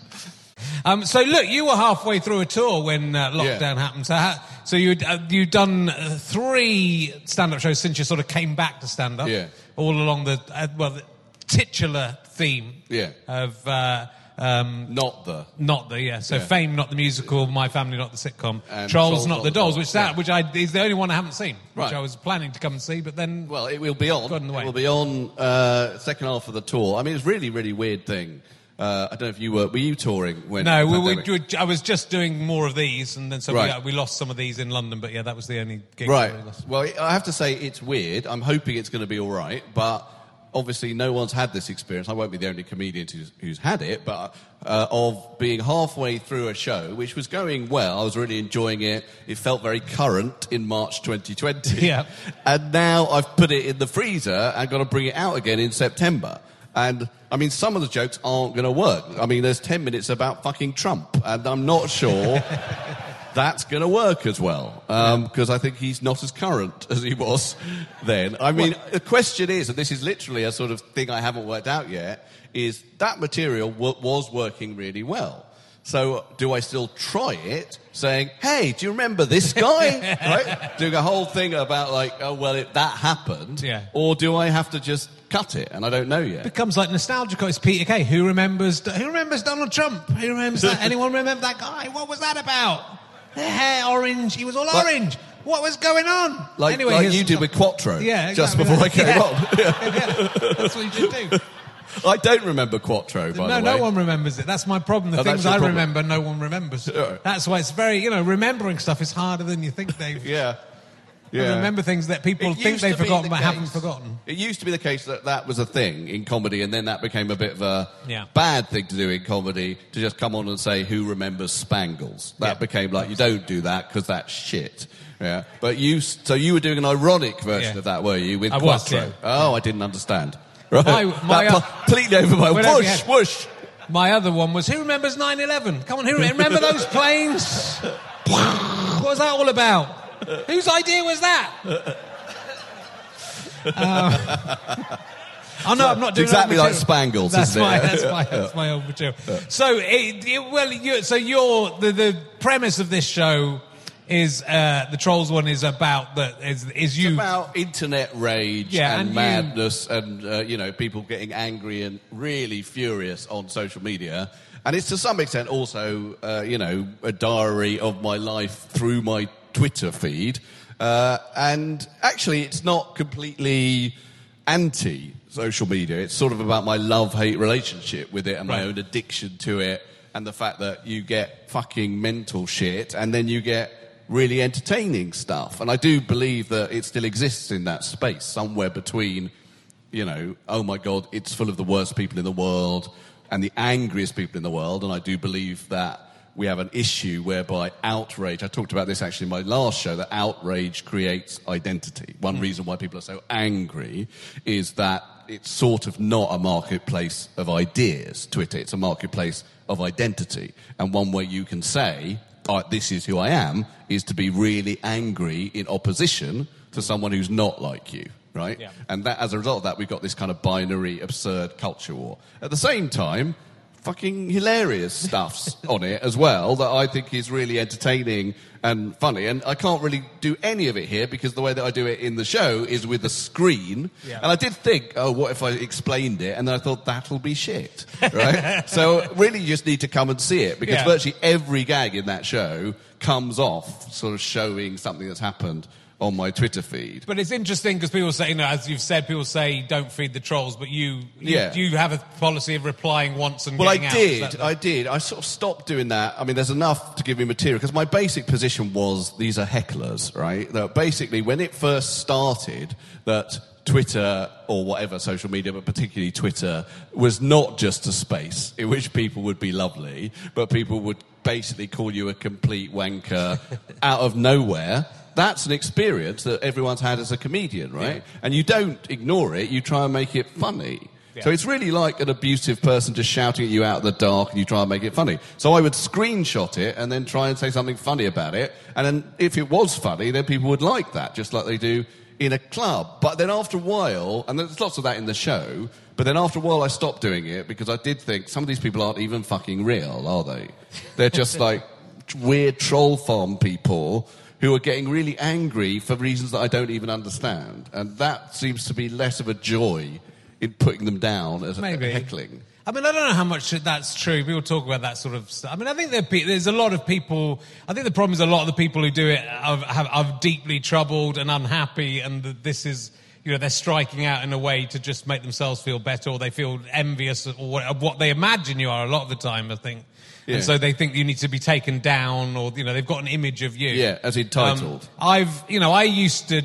Um, so look, you were halfway through a tour when uh, lockdown Yeah. happened. So, ha- so you uh, you've done uh, three stand-up shows since you sort of came back to stand-up. Yeah. All along the uh, well, the titular theme. Yeah. Of uh, um, Not the. not the yeah. So Yeah. Fame, not the musical. My Family, not the sitcom. And Trolls, not the dolls. Which that yeah. which I is the only one I haven't seen. Which Right. I was planning to come and see, but then Well, it will be on. Got in the way. It will be on uh, second half of the tour. I mean, it's really, really weird thing. Uh, I don't know if you were. Were you touring when? No, we, we, I was just doing more of these, and then so Right. we, we lost some of these in London. But yeah, that was the only gig. Right. We lost. Well, I have to say it's weird. I'm hoping it's going to be all right, but obviously no one's had this experience. I won't be the only comedian who's, who's had it, but uh, of being halfway through a show which was going well. I was really enjoying it. It felt very current in March 2020. Yeah. And now I've put it in the freezer and got to bring it out again in September. And I mean, some of the jokes aren't going to work. I mean, there's 10 minutes about fucking Trump, and I'm not sure that's going to work as well um, because I think he's not as current as he was then. I mean, the question is, and this is literally a sort of thing I haven't worked out yet, is that material w- was working really well. So do I still try it, saying, "Hey, do you remember this guy?" right? Doing a whole thing about like, "Oh well, it, that happened," Yeah. or do I have to just cut it? And I don't know yet. It becomes like nostalgic. It's Peter Kay. Who remembers? Who remembers Donald Trump? Who remembers that? Anyone remember that guy? What was that about? The hair orange. He was all Like- orange. What was going on? Like, anyway, like you did with Quatro, Yeah, just exactly before I that. came Yeah. on. Yeah, That's what you should do. I don't remember Quatro, by no, the way. no one remembers it. That's my problem. The Oh, that's things your I problem. remember, no one remembers. Yeah. That's why it's very, you know, remembering stuff is harder than you think, Dave. Yeah. Yeah. remember things that people It think they've forgotten the but case- haven't forgotten. It used to be the case that that was a thing in comedy, and then that became a bit of a Yeah. bad thing to do in comedy to just come on and say who remembers Spangles. That Yeah. became like you don't do that because that's shit. Yeah, but you so you were doing an ironic version of that, were you? With I was, Quatro. Oh, I didn't understand. Right, My- my, that uh, completely over my whoosh had. whoosh. My other one was, who remembers 9-11? Come on, who remember those planes? what was that all about? Whose idea was that? Uh, oh no, I'm not doing exactly like. Spangles, That's isn't it? my, that's my, that's my old material. So, it, it- well, you, so your the, the premise of this show is uh, the trolls one is about that is is you about internet rage Yeah, and, and you- madness and uh, you know people getting angry and really furious on social media and it's to some extent also uh, you know a diary of my life through my twitter feed uh, and actually it's not completely anti social media it's sort of about my love hate relationship with it and my own addiction to it and the fact that you get fucking mental shit and then you get really entertaining stuff. And I do believe that it still exists in that space somewhere between, you know, oh my God, it's full of the worst people in the world and the angriest people in the world. And I do believe that we have an issue whereby outrage, I talked about this actually in my last show, that outrage creates identity. One hmm. reason why people are so angry is that it's sort of not a marketplace of ideas, Twitter. It's a marketplace of identity. And one way you can say, oh, this is who I am, is to be really angry in opposition to someone who's not like you, right? Yeah. And that, as a result of that, we've got this kind of binary, absurd culture war. At the same time, fucking hilarious stuffs on it as well that I think is really entertaining and funny. And I can't really do any of it here because the way that I do it in the show is with a screen. Yeah. And I did think, oh, what if I explained it? And then I thought that'll be shit, right? so really, you just need to come and see it because Yeah. virtually every gag in that show comes off sort of showing something that's happened on my Twitter feed. But it's interesting because people say, you know, as you've said, people say don't feed the trolls, but you, you, Yeah. you have a policy of replying once and Well, I out. Did. I did. I sort of stopped doing that. I mean, there's enough to give me material because my basic position was these are hecklers, right? That basically, when it first started, that Twitter or whatever social media, but particularly Twitter, was not just a space in which people would be lovely, but people would basically call you a complete wanker out of nowhere. That's an experience that everyone's had as a comedian, right? And you don't ignore it, you try and make it funny. So it's really like an abusive person just shouting at you out of the dark and you try and make it funny. So I would screenshot it and then try and say something funny about it. And then if it was funny, then people would like that, just like they do in a club. But then after a while, and there's lots of that in the show, but then after a while I stopped doing it because I did think some of these people aren't even fucking real, are they? They're just like weird troll farm people who are getting really angry for reasons that I don't even understand. And that seems to be less of a joy in putting them down as a Maybe. heckling. I mean, I don't know how much that's true. People talk about that sort of stuff. I mean, I think pe- there's a lot of people. I think the problem is a lot of the people who do it are, have, are deeply troubled and unhappy, and this is, you know, they're striking out in a way to just make themselves feel better, or they feel envious or what, of what they imagine you are a lot of the time. I think, Yeah. and so they think you need to be taken down, or you know, they've got an image of you. Yeah, as entitled. Um, I've, you know, I used to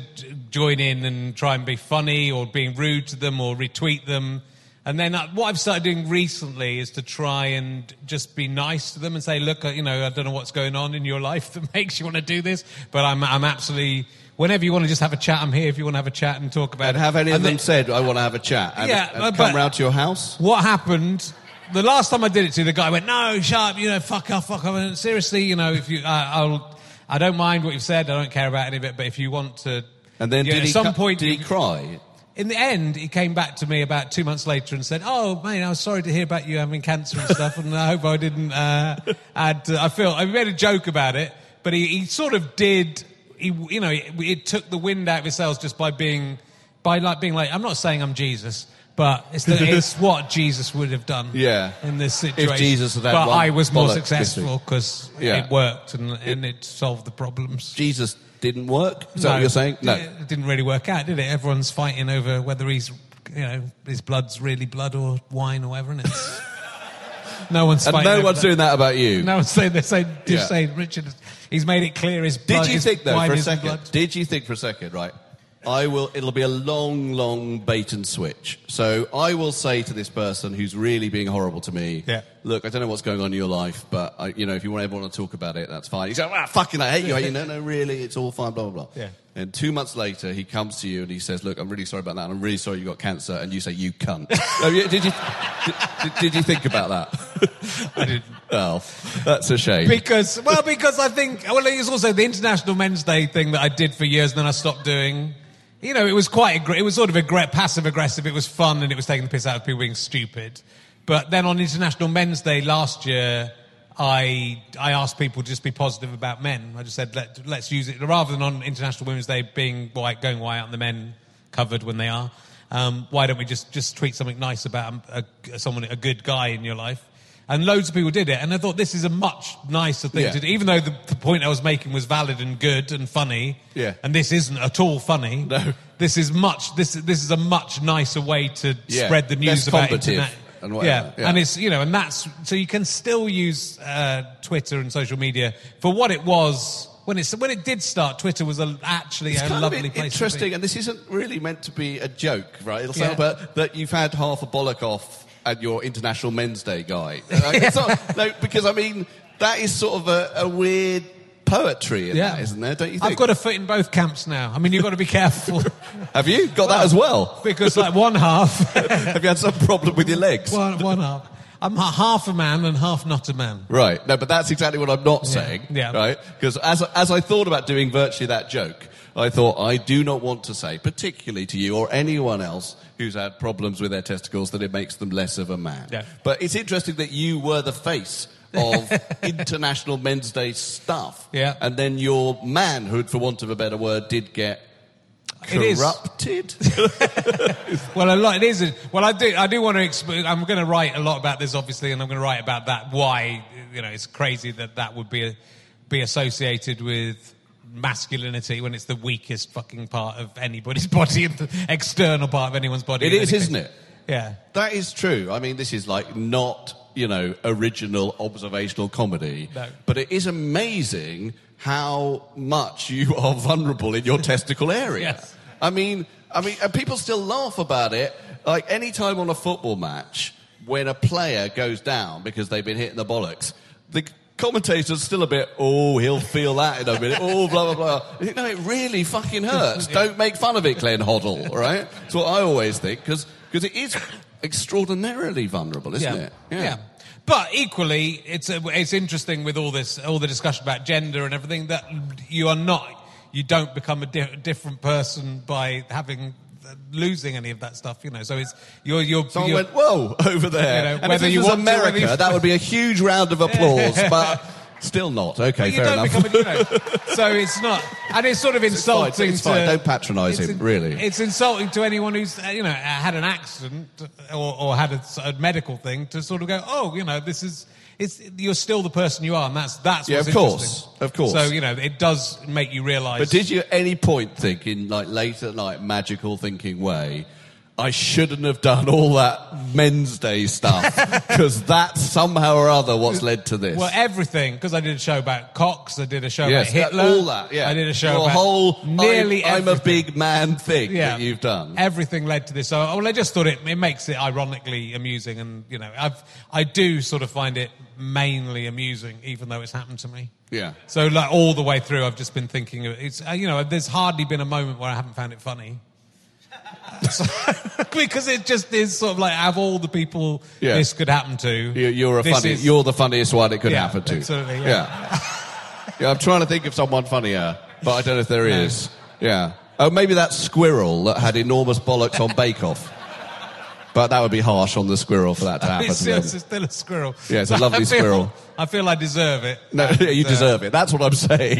join in and try and be funny or being rude to them or retweet them. And then uh, what I've started doing recently is to try and just be nice to them and say, look, uh, you know, I don't know what's going on in your life that makes you want to do this, but I'm, I'm absolutely, whenever you want to just have a chat, I'm here if you want to have a chat and talk about And it. have any of them said, I want to have a chat? And, Yeah, and but- come round to your house? what happened the last time I did it to you, the guy went, "No, shut up, you know, fuck off, fuck off." And seriously, you know, if you, uh, I'll, I don't mind what you've said, I don't care about any of it, but if you want to, And then you know, did, at he, some cu- point, did he cry? in the end, he came back to me about two months later and said, "Oh, man, I was sorry to hear about you having cancer and stuff, and I hope I didn't uh, add." I feel I made a joke about it, but he, he sort of did. He, you know, it, it took the wind out of his sails just by being, by like being like, I'm not saying I'm Jesus. But it's, the, it's what Jesus would have done Yeah. in this situation. Jesus had had but I was more successful because Yeah. it worked and, and it solved the problems. Jesus didn't work? Is that what you're saying? No. It didn't really work out, did it? Everyone's fighting over whether he's, you know, his blood's really blood or wine or whatever, and it's. no one's And no one's that. doing that about you. No one's saying, they're saying, just Yeah. saying, Richard, he's made it clear his blood. Did you think though for a second? blood. Did you think for a second, right? I will. It'll be a long, long bait and switch. So I will say to this person who's really being horrible to me, Yeah. "Look, I don't know what's going on in your life, but I, you know, if you want everyone to talk about it, that's fine." He's like, "Ah, fucking, I hate you." you know, no, really, it's all fine. Blah blah blah. Yeah. And two months later, he comes to you and he says, "Look, I'm really sorry about that. I'm really sorry you got cancer." And you say, "You cunt." No, you- did you? Did, did you think about that? I didn't. Oh, that's a shame. Because, well, because I think, well, it was also the International Men's Day thing that I did for years and then I stopped doing. You know, it was quite, it was sort of aggr- passive aggressive. It was fun and it was taking the piss out of people being stupid. But then on International Men's Day last year, I, I asked people to just be positive about men. I just said, Let, let's use it, rather than on International Women's Day being white, going white and the men covered when they are. Um, why don't we just, just tweet something nice about a, a, someone, a good guy in your life? And loads of people did it. And I thought this is a much nicer thing Yeah. to do. Even though the, the point I was making was valid and good and funny. Yeah. And this isn't at all funny. No. This is much, this, this is a much nicer way to Yeah. spread the news Less about internet. and. Yeah. Yeah. And it's, you know, and that's, so you can still use uh, Twitter and social media for what it was. When, it's, when it did start, Twitter was a, actually It's a kind lovely of place interesting, and this isn't really meant to be a joke, right? It'll sound, Yeah. but that you've had half a bollock off at your International Men's Day guy. Not- no, because I mean that is sort of a, a weird poetry in that, isn't there? Don't you think? I've got a foot in both camps now. I mean, you've got to be careful Have you got that as well? because, like, one half, Have you had some problem with your legs? one, one half, I'm half a man and half not a man. Right. No, but that's exactly what I'm not saying. Yeah. Right. Because as, as I thought about doing virtually that joke, I thought I do not want to say, particularly to you or anyone else who's had problems with their testicles, that it makes them less of a man. Yeah. But it's interesting that you were the face of International Men's Day stuff. Yeah. And then your manhood, for want of a better word, did get corrupted. Well, a lot. It is. Well, I do. I do want to. Exp- I'm going to write a lot about this, obviously, and I'm going to write about that. Why you know it's crazy that that would be be associated with masculinity when it's the weakest fucking part of anybody's body, and the external part of anyone's body. It is, any isn't it? Yeah. That is true. I mean, this is like not, you know, original observational comedy. No. But it is amazing how much you are vulnerable in your testicle area. Yes. I mean, I mean, and people still laugh about it. Like any time on a football match when a player goes down because they've been hitting the bollocks, the commentator's still a bit, oh, he'll feel that in a minute. Oh, blah, blah, blah. No, it really fucking hurts. Don't make fun of it, Glenn Hoddle, all right? That's what I always think, because it is extraordinarily vulnerable, isn't it? yeah. yeah. But equally, it's uh, it's interesting with all this, all the discussion about gender and everything that you are not, you don't become a di- different person by having losing any of that stuff. You know, so it's you're you're. Someone you're went, whoa, over there. You know, and whether you was want America, that would be a huge round of applause, but still not. Okay, fair enough. a, you know, so it's not, and it's sort of insulting. it's fine, to, don't patronise it's him, really. It's insulting to anyone who's you know had an accident or, or had a, a medical thing to sort of go, oh, you know, this is. It's, you're still the person you are, and that's that's Yeah, what's of course, of course. So you know, it does make you realise. But did you at any point think, in like late at night, magical thinking way, I shouldn't have done all that Men's Day stuff because that's somehow or other what's led to this. Well, everything because I did a show about Cox, I did a show yes, about that- all that. Yeah, I did a show Your about whole nearly I'm, I'm a big man thing yeah, that you've done. Everything led to this. So, well, I just thought it, it makes it ironically amusing, and you know, I've I do sort of find it mainly amusing, even though it's happened to me. Yeah. So, like all the way through, I've just been thinking of. It's uh, you know, there's hardly been a moment where I haven't found it funny. Because it just is sort of like of all the people Yeah. this could happen to. You- You're a funny. is- You're the funniest one it could Yeah, happen to. absolutely, yeah. yeah. Yeah, I'm trying to think of someone funnier, but I don't know if there is. Yeah. Oh, maybe that squirrel that had enormous bollocks on Bake Off. But that would be harsh on the squirrel for that to happen. It's still, it's still a squirrel. Yeah, it's a lovely I feel- squirrel. I feel I deserve it. No, And, you uh, deserve it. That's what I'm saying.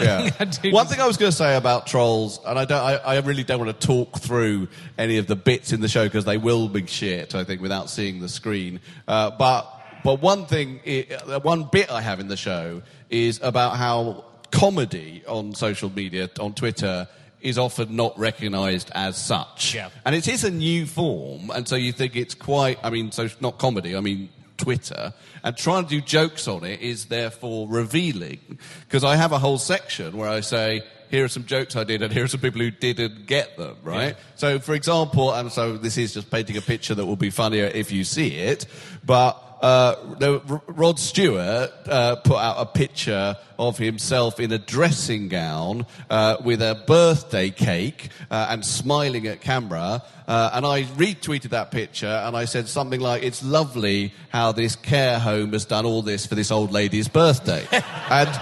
Yeah. One thing I was going to say about trolls, and I don't, I, I really don't want to talk through any of the bits in the show because they will be shit. I think without seeing the screen. Uh, but but one thing, uh, one bit I have in the show is about how comedy on social media, on Twitter. Is often not recognised as such, Yeah. and it is a new form, and so you think it's quite. I mean, so it's not comedy. I mean, Twitter, and trying to do jokes on it is therefore revealing. Because I have a whole section where I say, here are some jokes I did, and here are some people who didn't get them, right? So, for example, and so this is just painting a picture that will be funnier if you see it, but uh, Rod Stewart uh, put out a picture of himself in a dressing gown uh, with a birthday cake uh, and smiling at camera. Uh, and I retweeted that picture and I said something like, It's lovely how this care home has done all this for this old lady's birthday. and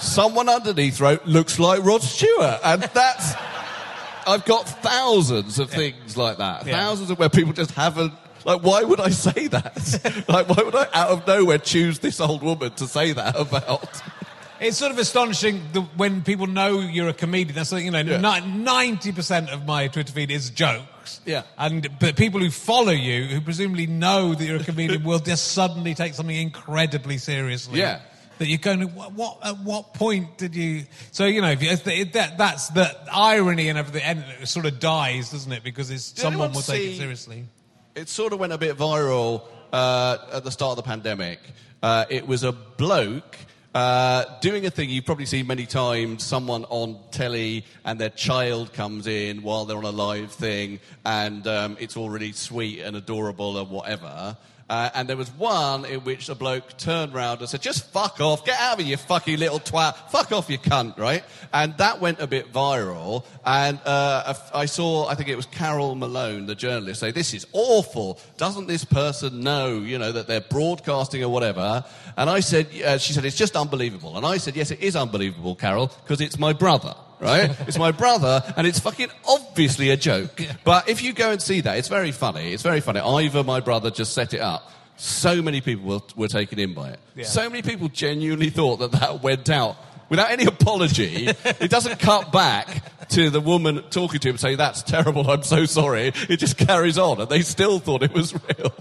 someone underneath wrote, Looks like Rod Stewart. And that's. I've got thousands of things like that. Yeah. Thousands of where people just haven't. Like, why would I say that? like, why would I, out of nowhere, choose this old woman to say that about? It's sort of astonishing the, when people know you're a comedian. That's like, you know, Yeah. ninety percent of my Twitter feed is jokes. Yeah. and but people who follow you, who presumably know that you're a comedian, will just suddenly take something incredibly seriously. Yeah. That you're going to what, what? At what point did you? So you know, if you, that, that's the irony and everything. And it sort of dies, doesn't it? Because it's, Did someone will take it seriously. It sort of went a bit viral uh, at the start of the pandemic. Uh, it was a bloke uh, doing a thing you've probably seen many times someone on telly and their child comes in while they're on a live thing and um, it's all really sweet and adorable and whatever. Uh, and there was one in which a bloke turned round and said, just fuck off, get out of here, you fucking little twat, fuck off, you cunt, right? And that went a bit viral. And uh, I saw, I think it was Carole Malone, the journalist, say, this is awful. Doesn't this person know, you know, that they're broadcasting or whatever? And I said, uh, she said, it's just unbelievable. And I said, yes, it is unbelievable, Carol, because it's my brother. Right? it's my brother, and it's fucking obviously a joke. But if you go and see that, it's very funny. It's very funny. Either my brother, just set it up. So many people were, were taken in by it. Yeah. So many people genuinely thought that that went out without any apology. it doesn't cut back to the woman talking to him saying, That's terrible, I'm so sorry. It just carries on, and they still thought it was real.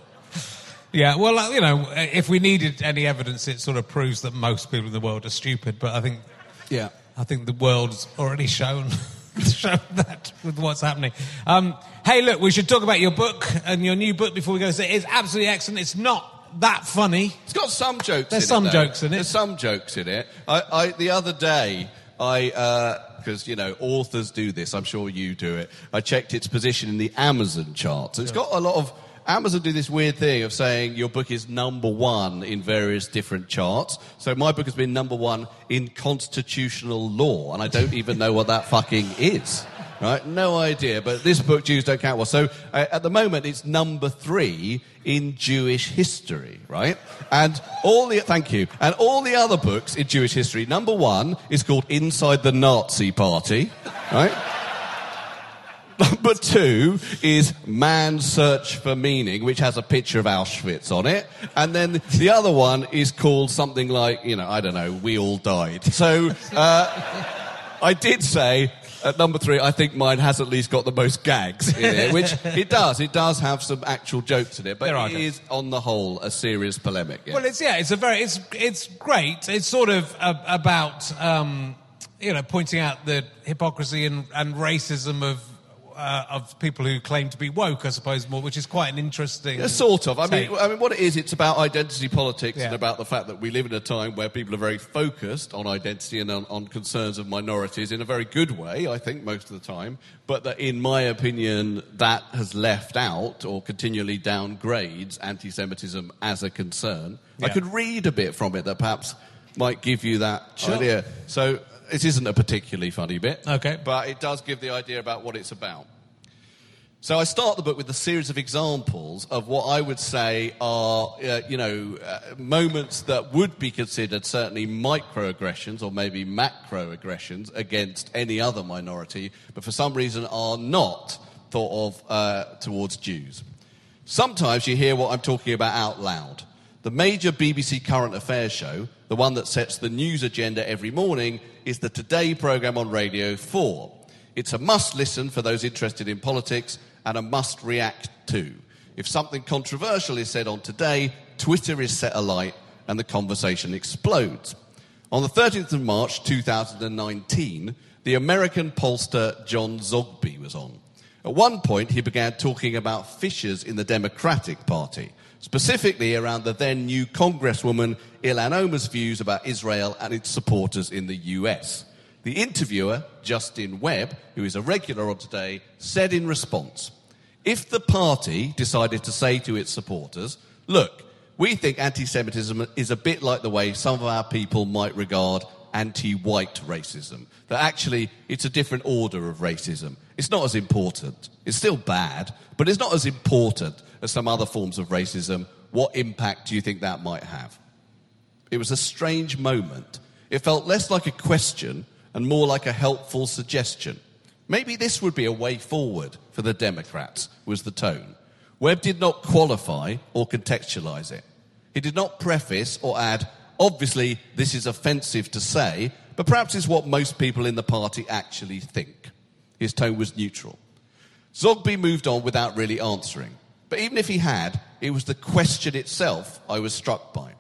Yeah, well, uh, you know, if we needed any evidence, it sort of proves that most people in the world are stupid. But I think, Yeah. I think the world's already shown shown that with what's happening. Um, hey, look, we should talk about your book and your new book before we go. So it's absolutely excellent. It's not that funny. It's got some jokes. There's in some it, jokes in it. There's some jokes in it. I, I the other day, I because you know authors do this. I'm sure you do it. I checked its position in the Amazon charts. It's got a lot of. Amazon do this weird thing of saying your book is number one in various different charts. So my book has been number one in constitutional law, and I don't even know what that fucking is. Right? No idea. But this book, Jews Don't Count, was. So uh, at the moment, it's number three in Jewish history, right? And all the, thank you. And all the other books in Jewish history, number one is called Inside the Nazi Party, right? Number two is Man's Search for Meaning, which has a picture of Auschwitz on it. And then the other one is called something like, you know, I don't know, We All Died. So uh, I did say at number three, I think mine has at least got the most gags in it, which it does. It does have some actual jokes in it, but it is, on the whole, a serious polemic. yeah. Well, it's yeah, it's a very it's it's great. It's sort of a, about um, you know pointing out the hypocrisy and, and racism of. Uh, of people who claim to be woke, I suppose, more, which is quite an interesting. Yeah, sort of. I mean. I mean, what it is, it's about identity politics Yeah. and about the fact that we live in a time where people are very focused on identity and on, on concerns of minorities in a very good way, I think, most of the time. But that, in my opinion, that has left out or continually downgrades anti Semitism as a concern. I could read a bit from it that perhaps might give you that Sure. idea. So, it isn't a particularly funny bit. Okay. But it does give the idea about what it's about. So I start the book with a series of examples of what I would say are, uh, you know, uh, moments that would be considered certainly microaggressions or maybe macroaggressions against any other minority, but for some reason are not thought of uh, towards Jews. Sometimes you hear what I'm talking about out loud. The major BBC current affairs show, the one that sets the news agenda every morning, is the Today programme on Radio 4. It's a must listen for those interested in politics and a must react to. If something controversial is said on Today, Twitter is set alight and the conversation explodes. On the 13th of March 2019, the American pollster John Zogby was on. At one point, he began talking about fissures in the Democratic Party, specifically around the then new Congresswoman Ilhan Omar's views about Israel and its supporters in the US. The interviewer, Justin Webb, who is a regular on Today, said in response, if the party decided to say to its supporters, look, we think anti Semitism is a bit like the way some of our people might regard anti white racism, that actually it's a different order of racism. It's not as important. It's still bad, but it's not as important as some other forms of racism. What impact do you think that might have? It was a strange moment. It felt less like a question and more like a helpful suggestion. Maybe this would be a way forward for the Democrats, was the tone. Webb did not qualify or contextualize it. He did not preface or add, obviously, this is offensive to say, but perhaps it's what most people in the party actually think. His tone was neutral. Zogby moved on without really answering. But even if he had, it was the question itself I was struck by.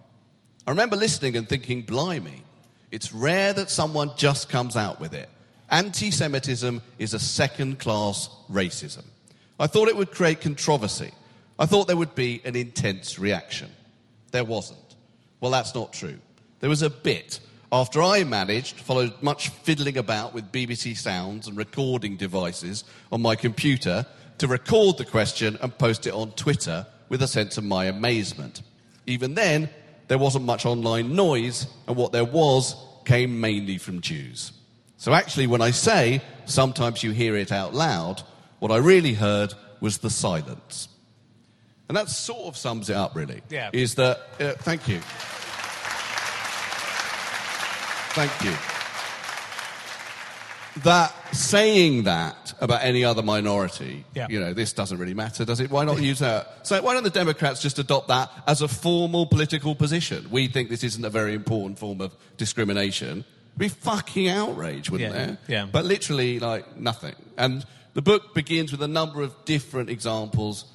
I remember listening and thinking, blimey, it's rare that someone just comes out with it. Anti Semitism is a second class racism. I thought it would create controversy. I thought there would be an intense reaction. There wasn't. Well, that's not true. There was a bit. After I managed, followed much fiddling about with BBC sounds and recording devices on my computer to record the question and post it on Twitter with a sense of my amazement. Even then, there wasn't much online noise, and what there was came mainly from Jews. So actually, when I say sometimes you hear it out loud, what I really heard was the silence. And that sort of sums it up, really. Yeah. Is that, uh, thank you. Thank you. that saying that about any other minority, Yeah. you know, this doesn't really matter, does it? Why not use that? So why don't the Democrats just adopt that as a formal political position? We think this isn't a very important form of discrimination. Be fucking outrage, wouldn't Yeah. there? Yeah. But literally, like nothing. And the book begins with a number of different examples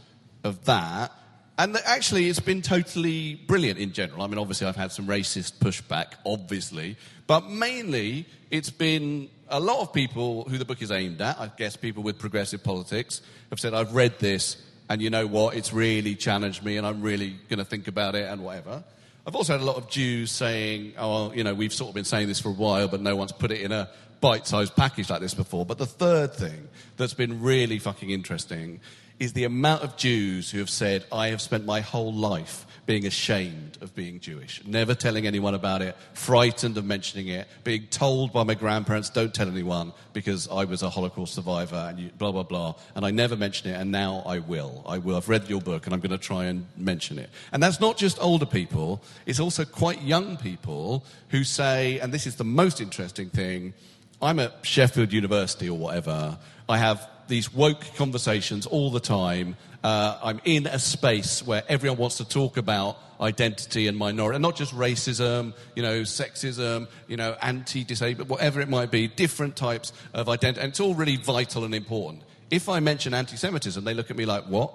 of that. And actually, it's been totally brilliant in general. I mean, obviously, I've had some racist pushback, obviously. But mainly, it's been a lot of people who the book is aimed at, I guess people with progressive politics, have said, I've read this, and you know what? It's really challenged me, and I'm really going to think about it, and whatever. I've also had a lot of Jews saying, oh, you know, we've sort of been saying this for a while, but no one's put it in a bite sized package like this before. But the third thing that's been really fucking interesting is the amount of Jews who have said, I have spent my whole life being ashamed of being Jewish, never telling anyone about it, frightened of mentioning it, being told by my grandparents, don't tell anyone because I was a Holocaust survivor and you, blah, blah, blah. And I never mentioned it, and now I will. I will. I've read your book and I'm going to try and mention it. And that's not just older people, it's also quite young people who say, and this is the most interesting thing I'm at Sheffield University or whatever. I have these woke conversations all the time. Uh, I'm in a space where everyone wants to talk about identity and minority, and not just racism, you know, sexism, you know, anti-disabled, whatever it might be, different types of identity, and it's all really vital and important. If I mention anti-Semitism, they look at me like, "What?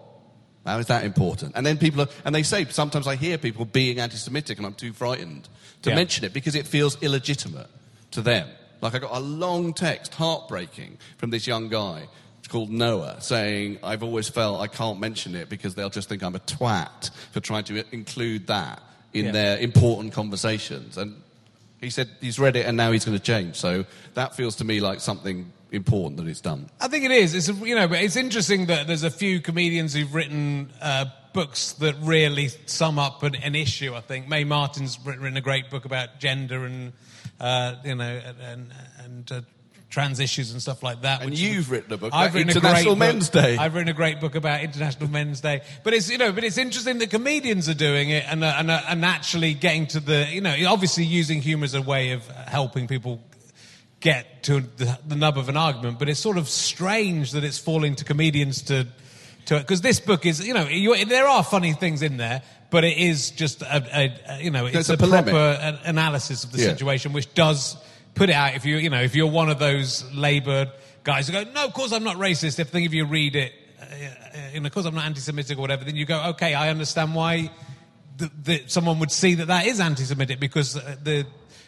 How is that important?" And then people, are, and they say sometimes I hear people being anti-Semitic, and I'm too frightened to Yeah. mention it because it feels illegitimate to them. Like I got a long text, heartbreaking, from this young guy called Noah saying, I've always felt I can't mention it because they'll just think I'm a twat for trying to include that in Yeah. their important conversations. And he said he's read it and now he's going to change. So that feels to me like something important that he's done. I think it is. It's you know, but it's interesting that there's a few comedians who've written uh, books that really sum up an, an issue. I think Mae Martin's written a great book about gender and uh, you know and and uh, trans issues and stuff like that. And which- you've written a book I've about written International a great Men's book, Day. I've written a great book about International Men's Day. But it's you know, but it's interesting that comedians are doing it and uh, and, uh, and actually getting to the you know, obviously using humour as a way of helping people get to the, the nub of an argument, but it's sort of strange that it's falling to comedians to to because this book is you know you, there are funny things in there, but it is just a, a, a you know it's There's a, a proper an- analysis of the Yeah. situation, which does put it out. If you you know if you're one of those Labour guys who go, no, of course I'm not racist. If I think if you read it, uh, uh, you know, of course I'm not anti-Semitic or whatever, then you go, okay, I understand why th that someone would see that that is anti-Semitic because uh, the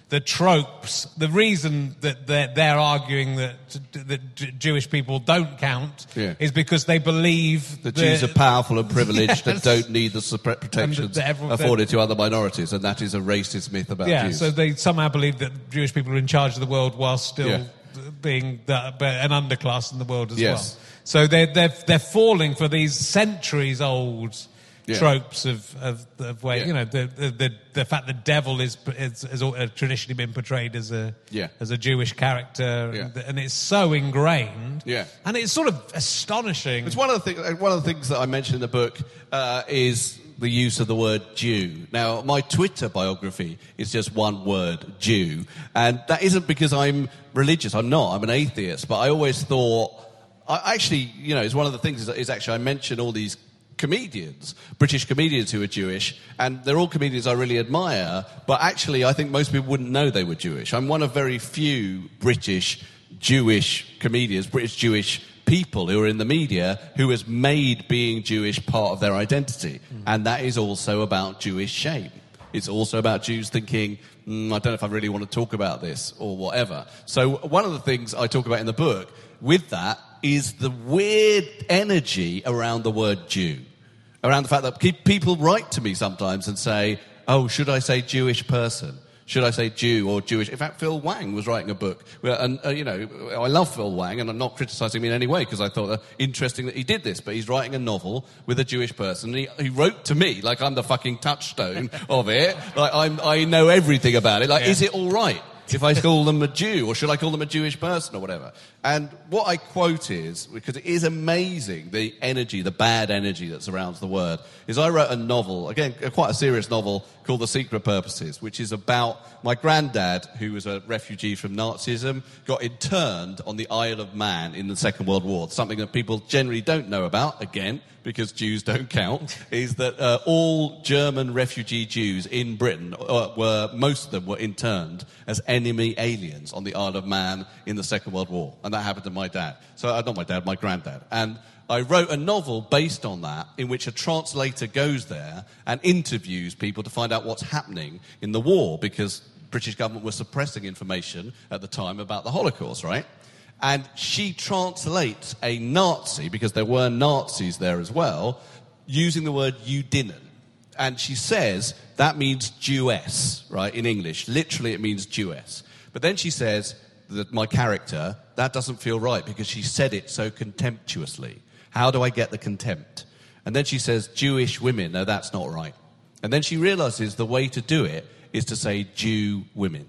the tropes, the reason that they're, they're arguing that, that Jewish people don't count Yeah. is because they believe The Jews are powerful and privileged and don't need the protections that everyone- afforded to other minorities, and that is a racist myth about Jews. Yeah, Jews. so they somehow believe that Jewish people are in charge of the world while still Yeah. being the, an underclass in the world as Yes. well. So they're, they're, they're falling for these centuries old Yeah. tropes of, of, of way, Yeah. you know, the, the, the, the fact the devil is, is, has al- uh, traditionally been portrayed as a, Yeah. as a Jewish character. Yeah. And, and it's so ingrained. Yeah. And it's sort of astonishing. It's one of the things. One of the things that I mentioned in the book uh, is the use of the word Jew. Now, my Twitter biography is just one word, Jew, and that isn't because I'm religious. I'm not. I'm an atheist. But I always thought, I actually, you know, it's one of the things is, is actually I mention all these comedians, British comedians who are Jewish, and they're all comedians I really admire. But actually, I think most people wouldn't know they were Jewish. I'm one of very few British Jewish comedians, British Jewish people who are in the media who has made being Jewish part of their identity. And that is also about Jewish shame. It's also about Jews thinking, mm, I don't know if I really want to talk about this or whatever. So, one of the things I talk about in the book with that is the weird energy around the word Jew. Around the fact that people write to me sometimes and say, Oh, should I say Jewish person? Should I say Jew or Jewish? In fact, Phil Wang was writing a book. And, uh, you know, I love Phil Wang, and I'm not criticizing him in any way because I thought uh, interesting that he did this. But he's writing a novel with a Jewish person. And he, he wrote to me like I'm the fucking touchstone of it. Like I'm, I know everything about it. Like, Yeah. is it all right? if I call them a Jew, or should I call them a Jewish person, or whatever. And what I quote is because it is amazing the energy, the bad energy that surrounds the word. Is I wrote a novel again, quite a serious novel called The Secret Purposes, which is about my granddad, who was a refugee from Nazism, got interned on the Isle of Man in the Second World War. Something that people generally don't know about. Again, because Jews don't count, is that uh, all German refugee Jews in Britain uh, were, most of them were interned as enemy aliens on the Isle of Man in the Second World War. That happened to my dad. So, uh, not my dad, my granddad. And I wrote a novel based on that in which a translator goes there and interviews people to find out what's happening in the war because British government was suppressing information at the time about the Holocaust, right? And she translates a Nazi, because there were Nazis there as well, using the word Jüdin. And she says that means Jewess, right, in English. Literally, it means Jewess. But then she says that my character, that doesn't feel right because she said it so contemptuously. How do I get the contempt? And then she says, Jewish women. No, that's not right. And then she realizes the way to do it is to say Jew women.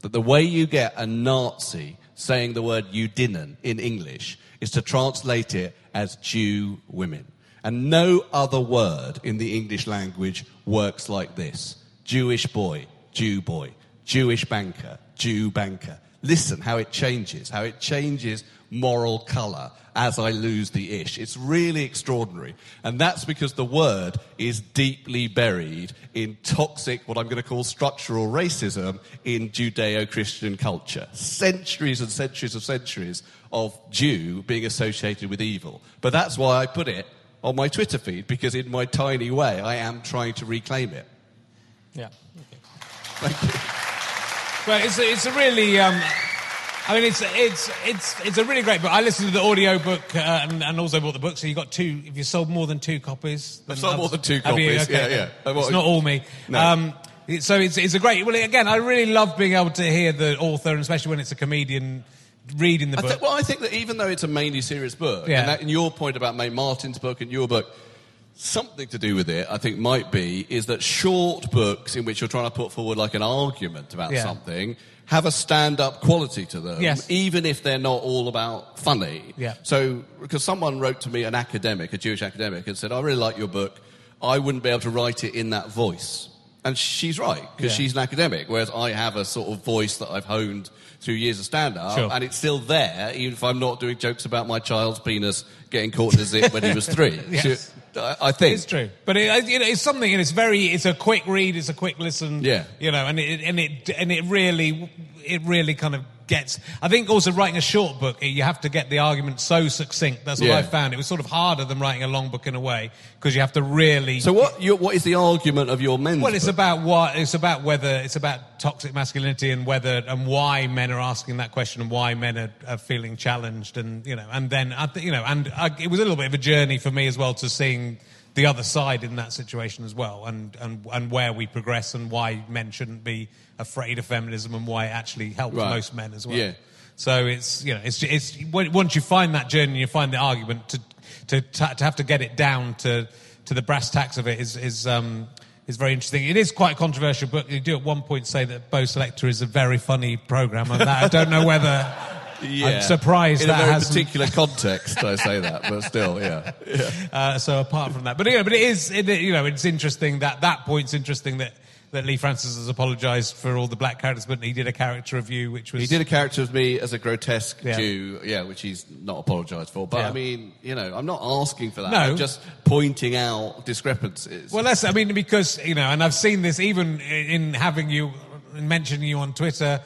That the way you get a Nazi saying the word Jüdin in English is to translate it as Jew women. And no other word in the English language works like this Jewish boy, Jew boy, Jewish banker, Jew banker. Listen how it changes, how it changes moral colour as I lose the ish. It's really extraordinary. And that's because the word is deeply buried in toxic, what I'm going to call structural racism in Judeo Christian culture. Centuries and centuries of centuries of Jew being associated with evil. But that's why I put it on my Twitter feed, because in my tiny way, I am trying to reclaim it. Yeah. Okay. Thank you. Well, it's a, it's a really. Um, I mean, it's it's it's it's a really great book. I listened to the audio book uh, and, and also bought the book. So you got two. If you sold more than two copies, then I've sold more than two have you? copies, yeah, yeah. Uh, It's not all me. No. Um, it- so it's it's a great. Well, again, I really love being able to hear the author, and especially when it's a comedian reading the I book. thi- well, I think that even though it's a mainly serious book, Yeah. and, that, and your point about Mae Martin's book and your book, something to do with it, I think might be, is that short books in which you're trying to put forward like an argument about Yeah. something have a stand-up quality to them, Yes. even if they're not all about funny. Yeah. So, because someone wrote to me, an academic, a Jewish academic, and said, "I really like your book. I wouldn't be able to write it in that voice." And she's right because Yeah. she's an academic, whereas I have a sort of voice that I've honed through years of stand-up, Sure. and it's still there, even if I'm not doing jokes about my child's penis getting caught in a zip when he was three. Yes. I, I think. It's true, but it, you know, it's something, and it's very. It's a quick read. It's a quick listen. Yeah. you know, and it and it and it really, it really kind of gets. I think also writing a short book, you have to get the argument so succinct. That's what Yeah. I found. It was sort of harder than writing a long book in a way because you have to really. So what? Your, what is the argument of your men? Well, it's book? about what it's about whether it's about toxic masculinity and whether and why men are asking that question and why men are, are feeling challenged and you know and then you know and I, it was a little bit of a journey for me as well to seeing the other side in that situation as well and and and where we progress and why men shouldn't be afraid of feminism and why it actually helps Right. most men as well. Yeah. So it's you know it's it's once you find that journey, you find the argument to to to have to get it down to to the brass tacks of it is is um is very interesting. It is quite a controversial book. You do at one point say that Bo' Selecta is a very funny program, and that I don't know whether I'm surprised in that a very hasn't. particular context. I say that, but still, yeah. yeah. Uh, so apart from that, but yeah, but it is it, you know it's interesting that that point's interesting that. That Leigh Francis has apologised for all the black characters, but he did a character review, which was He did a character of me as a grotesque Yeah. Jew, yeah, which he's not apologised for. But Yeah. I mean, you know, I'm not asking for that. No. I'm just pointing out discrepancies. Well, that's, I mean, because, you know, and I've seen this even in having you, in mentioning you on Twitter,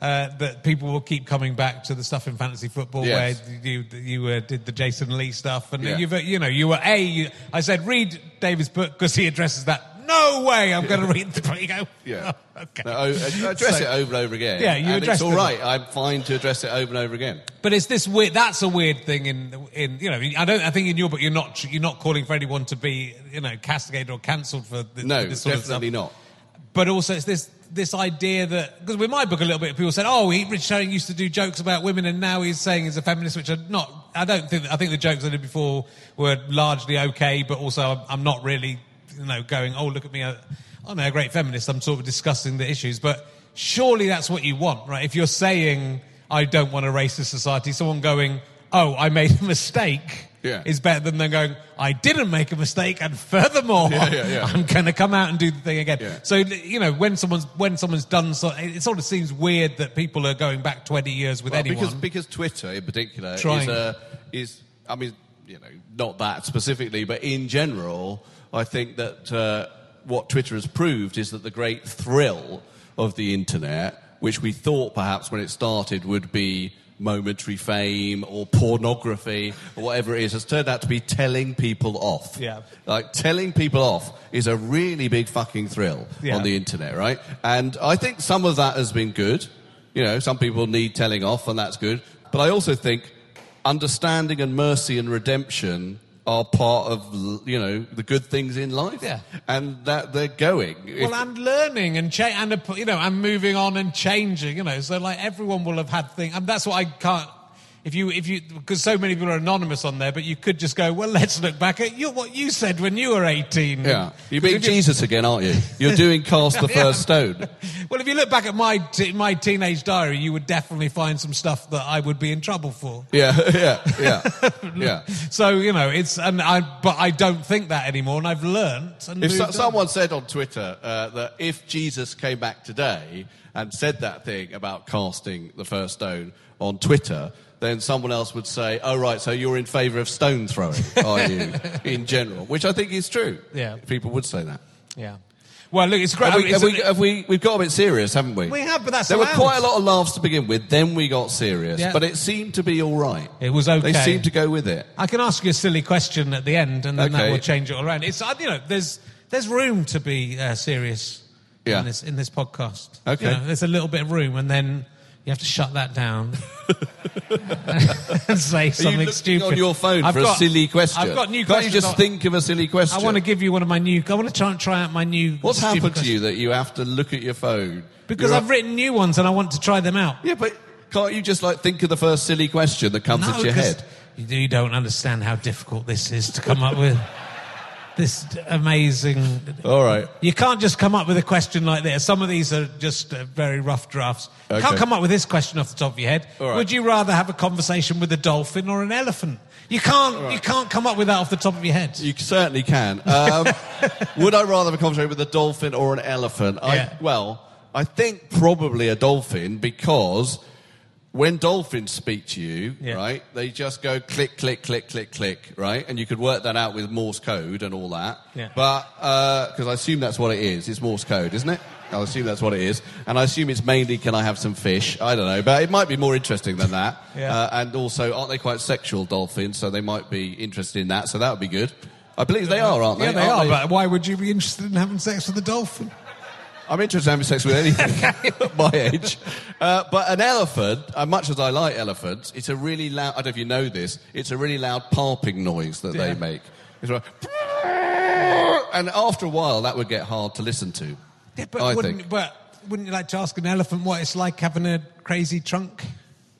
uh, that people will keep coming back to the stuff in fantasy football Yes. where you, you uh, did the Jason Lee stuff. And Yeah. you've, uh, you know, you were A, you, I said, read David's book because he addresses that. No way I'm going to read the book. You go, yeah. "Oh, okay. No, I I address So- it over and over again. Yeah, you address it's all it. I'm fine to address it over and over again. But it's this weird. That's a weird thing in in you know. I don't. I think in your book you're not you're not calling for anyone to be you know castigated or cancelled for this, No, this sort of stuff. definitely not. but also it's this this idea that because with my book a little bit people said oh he, Rich Herring used to do jokes about women and now he's saying he's a feminist which are not I don't think I think the jokes I did before were largely okay but also I'm, I'm not really you know going oh look at me I'm a great feminist I'm sort of discussing the issues but surely that's what you want, right? If you're saying, I don't want a racist society, someone going, oh, I made a mistake. Yeah. Is better than them going, I didn't make a mistake, and furthermore, Yeah, yeah, yeah. I'm going to come out and do the thing again. So you know, when someone's when someone's done so, it sort of seems weird that people are going back 20 years with Well, anyone. because because Twitter in particular Trying. is uh, is I mean you know not that specifically, but in general, I think that uh, what Twitter has proved is that the great thrill of the internet, which we thought perhaps when it started would be momentary fame or pornography or whatever it is, has turned out to be telling people off. Yeah. Like telling people off is a really big fucking thrill Yeah. on the internet, right? And I think some of that has been good. You know, some people need telling off, and that's good. But I also think understanding and mercy and redemption are part of you know the good things in life. Yeah. and that they're going. If- Well, and learning and cha- and you know, and moving on and changing. You know, so like everyone will have had things, and that's what I can't. If you, if you, because so many people are anonymous on there, but you could just go, well, let's look back at you, what you said when you were 18. yeah, you're being if you- Jesus again, aren't you? You're doing cast the Yeah. first stone. Well, if you look back at my, t- my teenage diary, you would definitely find some stuff that I would be in trouble for. Yeah, yeah, yeah, yeah. So, you know, it's, and I, but I don't think that anymore, and I've learnt. And If so, on. someone said on Twitter uh, that if Jesus came back today and said that thing about casting the first stone on Twitter, then someone else would say, "Oh right, so you're in favour of stone throwing, are you, in general?" Which I think is true. Yeah. people would say that. Yeah. Well, look, it's great. Have we, have we, have we, we've got a bit serious, haven't we? We have, but that's there were quite a lot of laughs to begin with. Then we got serious, Yeah. but it seemed to be all right. It was okay. They seemed to go with it. I can ask you a silly question at the end, and then that will change it all around. It's uh, you know, there's there's room to be uh, serious Yeah. in this in this podcast. Okay. You know, there's a little bit of room, and then you have to shut that down and say something stupid on your phone I've for a silly question? I've got new Can't questions. you just think of a silly question? I want to give you one of my new. I want to try and try out my new. What's happened to questions. you that you have to look at your phone? Because You're I've written new ones and I want to try them out. Yeah, but can't you just like think of the first silly question that comes No, into your head? You don't understand how difficult this is to come up with. This amazing. All right. You can't just come up with a question like this. Some of these are just uh, very rough drafts. You Okay. can't come up with this question off the top of your head. All right. Would you rather have a conversation with a dolphin or an elephant? You can't. You can't come up with that off the top of your head. You certainly can. Um, would I rather have a conversation with a dolphin or an elephant? I, Well, I think probably a dolphin because when dolphins speak to you, Yeah. right, they just go click, click, click, click, click, right? And you could work that out with Morse code and all that. Yeah. But, because I assume that's what it is. It's Morse code, isn't it? I assume that's what it is. And I assume it's mainly, can I have some fish? I don't know. But it might be more interesting than that. Yeah. Uh, and also, aren't they quite sexual dolphins? So they might be interested in that. So that would be good. I believe they are, aren't they? yeah, they Aren't are. But why would you be interested in having sex with a dolphin? I'm interested in having sex with anything at my age. Uh, but an elephant, uh, much as I like elephants, it's a really loud, I don't know if you know this, it's a really loud palping noise that Yeah. they make. It's like, and after a while, that would get hard to listen to. Yeah, but I wouldn't, think. but wouldn't you like to ask an elephant what it's like having a crazy trunk?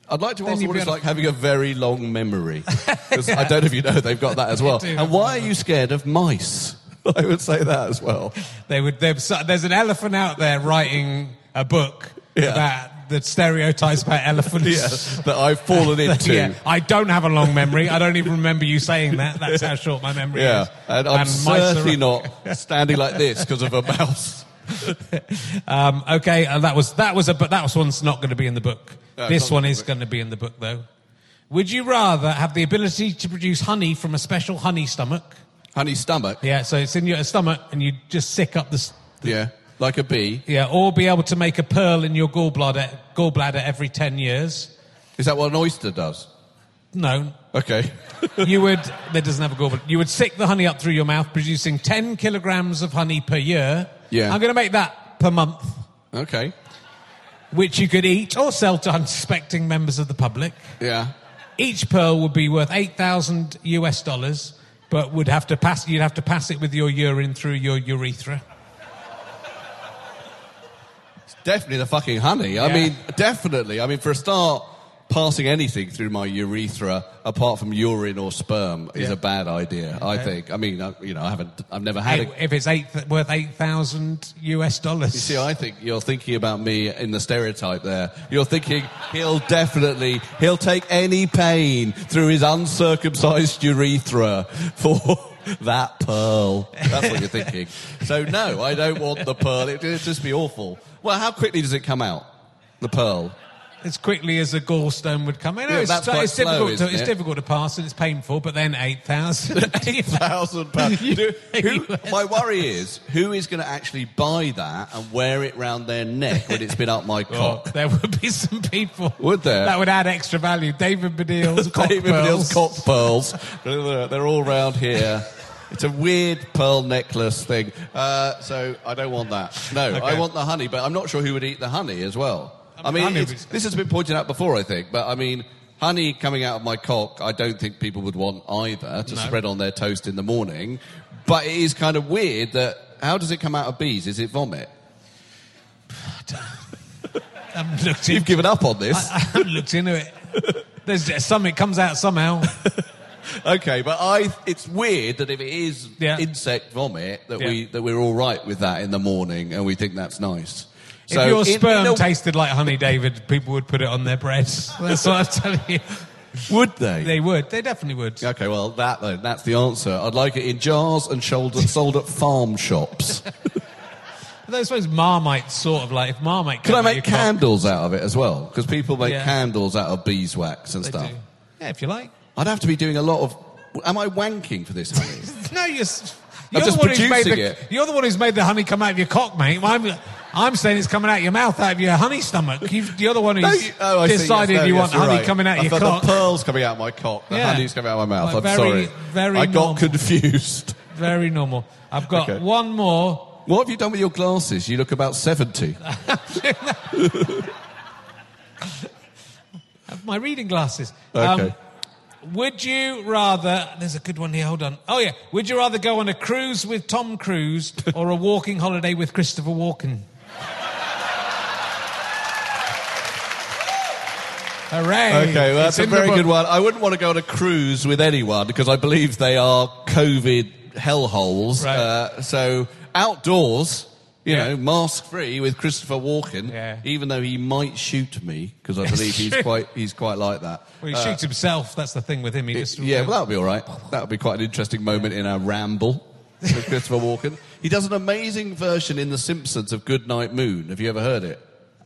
I'd like to Then ask what it's like to- having a very long memory. 'Cause I don't know if you know, they've got that as well. And why are you scared of mice? I would say that as well. They would. There's an elephant out there writing a book Yeah. about the stereotypes about elephants. Yes, that I've fallen into. Yeah, I don't have a long memory. I don't even remember you saying that. That's how short my memory Yeah, is. and I'm are- certainly not standing like this because of a mouse. Um, okay, uh, that was that was a but that was one's not going to be in the book. No, this one is going to be in the book though. Would you rather have the ability to produce honey from a special honey stomach? Honey stomach. Yeah, so it's in your stomach and you just sick up the. s- Yeah, like a bee. Yeah, or be able to make a pearl in your gallbladder, gallbladder every 10 years. Is that what an oyster does? No. Okay. You would, that doesn't have a gallbladder. You would sick the honey up through your mouth, producing 10 kilograms of honey per year. Yeah. I'm going to make that per month, okay. which you could eat or sell to unsuspecting members of the public. Yeah. Each pearl would be worth 8,000 US dollars, but would have to pass, you'd have to pass it with your urine through your urethra. It's definitely the fucking honey. I Yeah. mean, definitely. I mean, for a start, passing anything through my urethra apart from urine or sperm is Yeah. a bad idea. I think. I mean, I, you know, I haven't. I've never had Eight- a. if it's eight, worth eight thousand US dollars. You see, I think you're thinking about me in the stereotype there. You're thinking he'll definitely, he'll take any pain through his uncircumcised urethra for that pearl. That's what you're thinking. So no, I don't want the pearl. It would just be awful. Well, how quickly does it come out? The pearl. As quickly as a gallstone would come in. Yeah, it's, it's slow, difficult. to, it's difficult to pass and it's painful. But then eight thousand. Eight thousand pounds. My worry is who is going to actually buy that and wear it round their neck when it's been up my Well, cock. there would be some people. Would there? That would add extra value. David Baddiel's cock David pearls. Cock pearls. They're, they're all round here. It's a weird pearl necklace thing. Uh, so I don't want that. No, I want the honey, but I'm not sure who would eat the honey as well. I mean, mean, it's- was- this has been pointed out before, I think, but I mean, honey coming out of my cock, I don't think people would want either to No. spread on their toast in the morning. But it is kind of weird that how does it come out of bees? Is it vomit? I looked You've given up on this. I haven't looked into it. There's something comes out somehow. Okay, but I it's weird that if it is Yeah. insect vomit that we that we're all right with that in the morning and we think that's nice. If your sperm a- tasted like honey, David, people would put it on their bread. That's what I'm telling you. would they? They would. They definitely would. Okay, well that then that's the answer. I'd like it in jars and sold at, sold at farm shops. I suppose Marmite sort of like if Marmite. Can I make candles out of it as well? Because people make Yeah. candles out of beeswax and they stuff. do. Yeah, if you like. I'd have to be doing a lot of. Am I wanking for this, honey? No, you're. You're just the one who's made producing the, it. You're the one who's made the honey come out of your cock, mate. I'm, I'm saying it's coming out of your mouth, out of your honey stomach. You've, you're the other one who's No, you- oh, see, yes, decided no, you yes, want honey right. coming out I of your thought cock. The pearls coming out of my cock. The Yeah. honey's coming out of my mouth. Like I'm very- sorry. very I got normal. confused. Very normal. I've got Okay. one more. What have you done with your glasses? You look about 70. My reading glasses. Okay. Um, would you rather? There's a good one here. Hold on. Oh yeah. Would you rather go on a cruise with Tom Cruise or a walking holiday with Christopher Walken? Hooray! Okay, well, that's a very good one. I wouldn't want to go on a cruise with anyone because I believe they are COVID hellholes. Right. Uh, so outdoors, you Yeah. know, mask free with Christopher Walken, Yeah. even though he might shoot me because I believe he's quite he's quite like that. Well, he Uh, shoots himself. That's the thing with him. He just yeah, well, that'll be all right. That'll be quite an interesting moment in our ramble with Christopher Walken. He does an amazing version in The Simpsons of Good Night Moon. Have you ever heard it?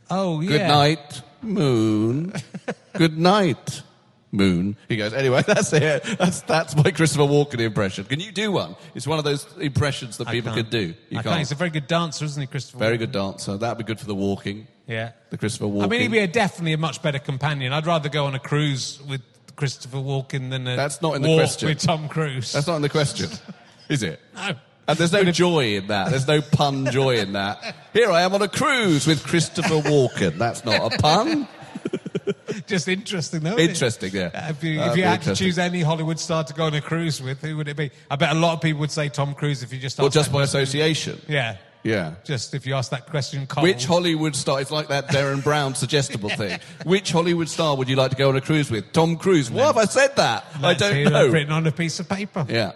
Oh yeah. Good night, moon. Good night, moon. He goes, anyway, that's it. That's, that's my Christopher Walken impression. Can you do one? It's one of those impressions that I people can't. do. You I can't. can't. He's a very good dancer, isn't he, Christopher? Very Walken? good dancer. That'd be good for the walking. Yeah. The Christopher Walken. I mean, he'd be a, definitely a much better companion. I'd rather go on a cruise with Christopher Walken than a That's not in the walk question. with Tom Cruise. That's not in the question, is it? no. And there's no joy in that. There's no pun joy in that. Here I am on a cruise with Christopher Walken. That's not a pun. Just interesting, though. Interesting, yeah. Uh, If you, if you had to choose any Hollywood star to go on a cruise with, who would it be? I bet a lot of people would say Tom Cruise if you just asked just that by question. association. Yeah. Yeah. Just if you ask that question cold. Which Hollywood star? It's like that Derren Brown suggestible thing. Which Hollywood star would you like to go on a cruise with? Tom Cruise. Why have I said that? I don't know. Written on a piece of paper. Yeah.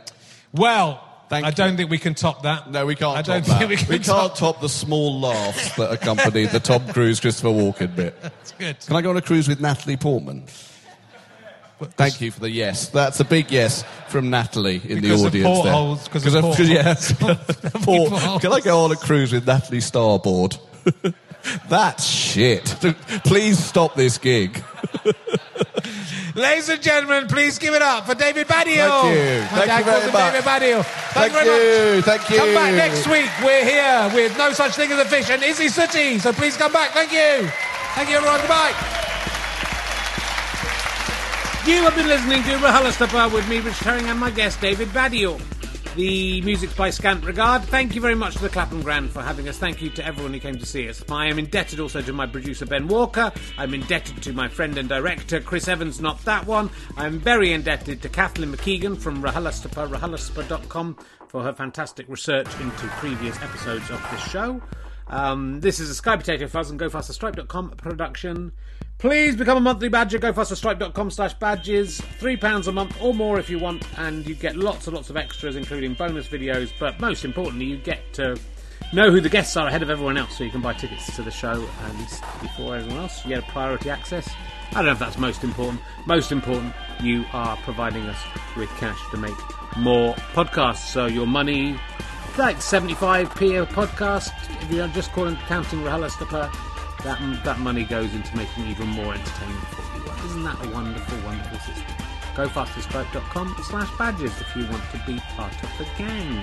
Well, Thank I you. don't think we can top that. No, we can't I top don't that. think we can we can't top- the small laughs that accompany the Tom Cruise Christopher Walken bit. That's good. Can I go on a cruise with Natalie Portman? Thank you for the yes. That's a big yes from Natalie in Because the audience there. portholes, because of because yes. Port- Can I go on a cruise with Natalie Starboard? That's shit. Please stop this gig. Ladies and gentlemen, please give it up for David Baddiel. Thank you. My Thank dad you very much. David Baddiel. Thank Thank, you very you. much. Thank you. Come back next week. We're here with No Such Thing as a Fish and Izzy Suttie. So please come back. Thank you. Thank you, everyone. Goodbye. You have been listening to RHLSTP with me, Rich Herring, and my guest, David Baddiel. The music's by Scant Regard. Thank you very much to the Clapham Grand for having us. Thank you to everyone who came to see us. I am indebted also to my producer, Ben Walker. I'm indebted to my friend and director, Chris Evans, not that one. I'm very indebted to Kathleen McKeegan from RHLSTP, RHLSTP.com, for her fantastic research into previous episodes of this show. Um, this is a Sky Potato Fuzz and GoFasterStripe.com production. Please become a monthly badger. GoFasterStripe.com slash badges. £3 a month or more if you want, and you get lots and lots of extras, including bonus videos. But most importantly, you get to know who the guests are ahead of everyone else, so you can buy tickets to the show and before everyone else. You get a priority access. I don't know if that's most important. Most important, you are providing us with cash to make more podcasts. So your money, like 75p a podcast, if you're just calling, counting RHLSTP, that, that money goes into making even more entertainment for you. Isn't that a wonderful, wonderful system? GoFasterStripe.com slash badges if you want to be part of the gang.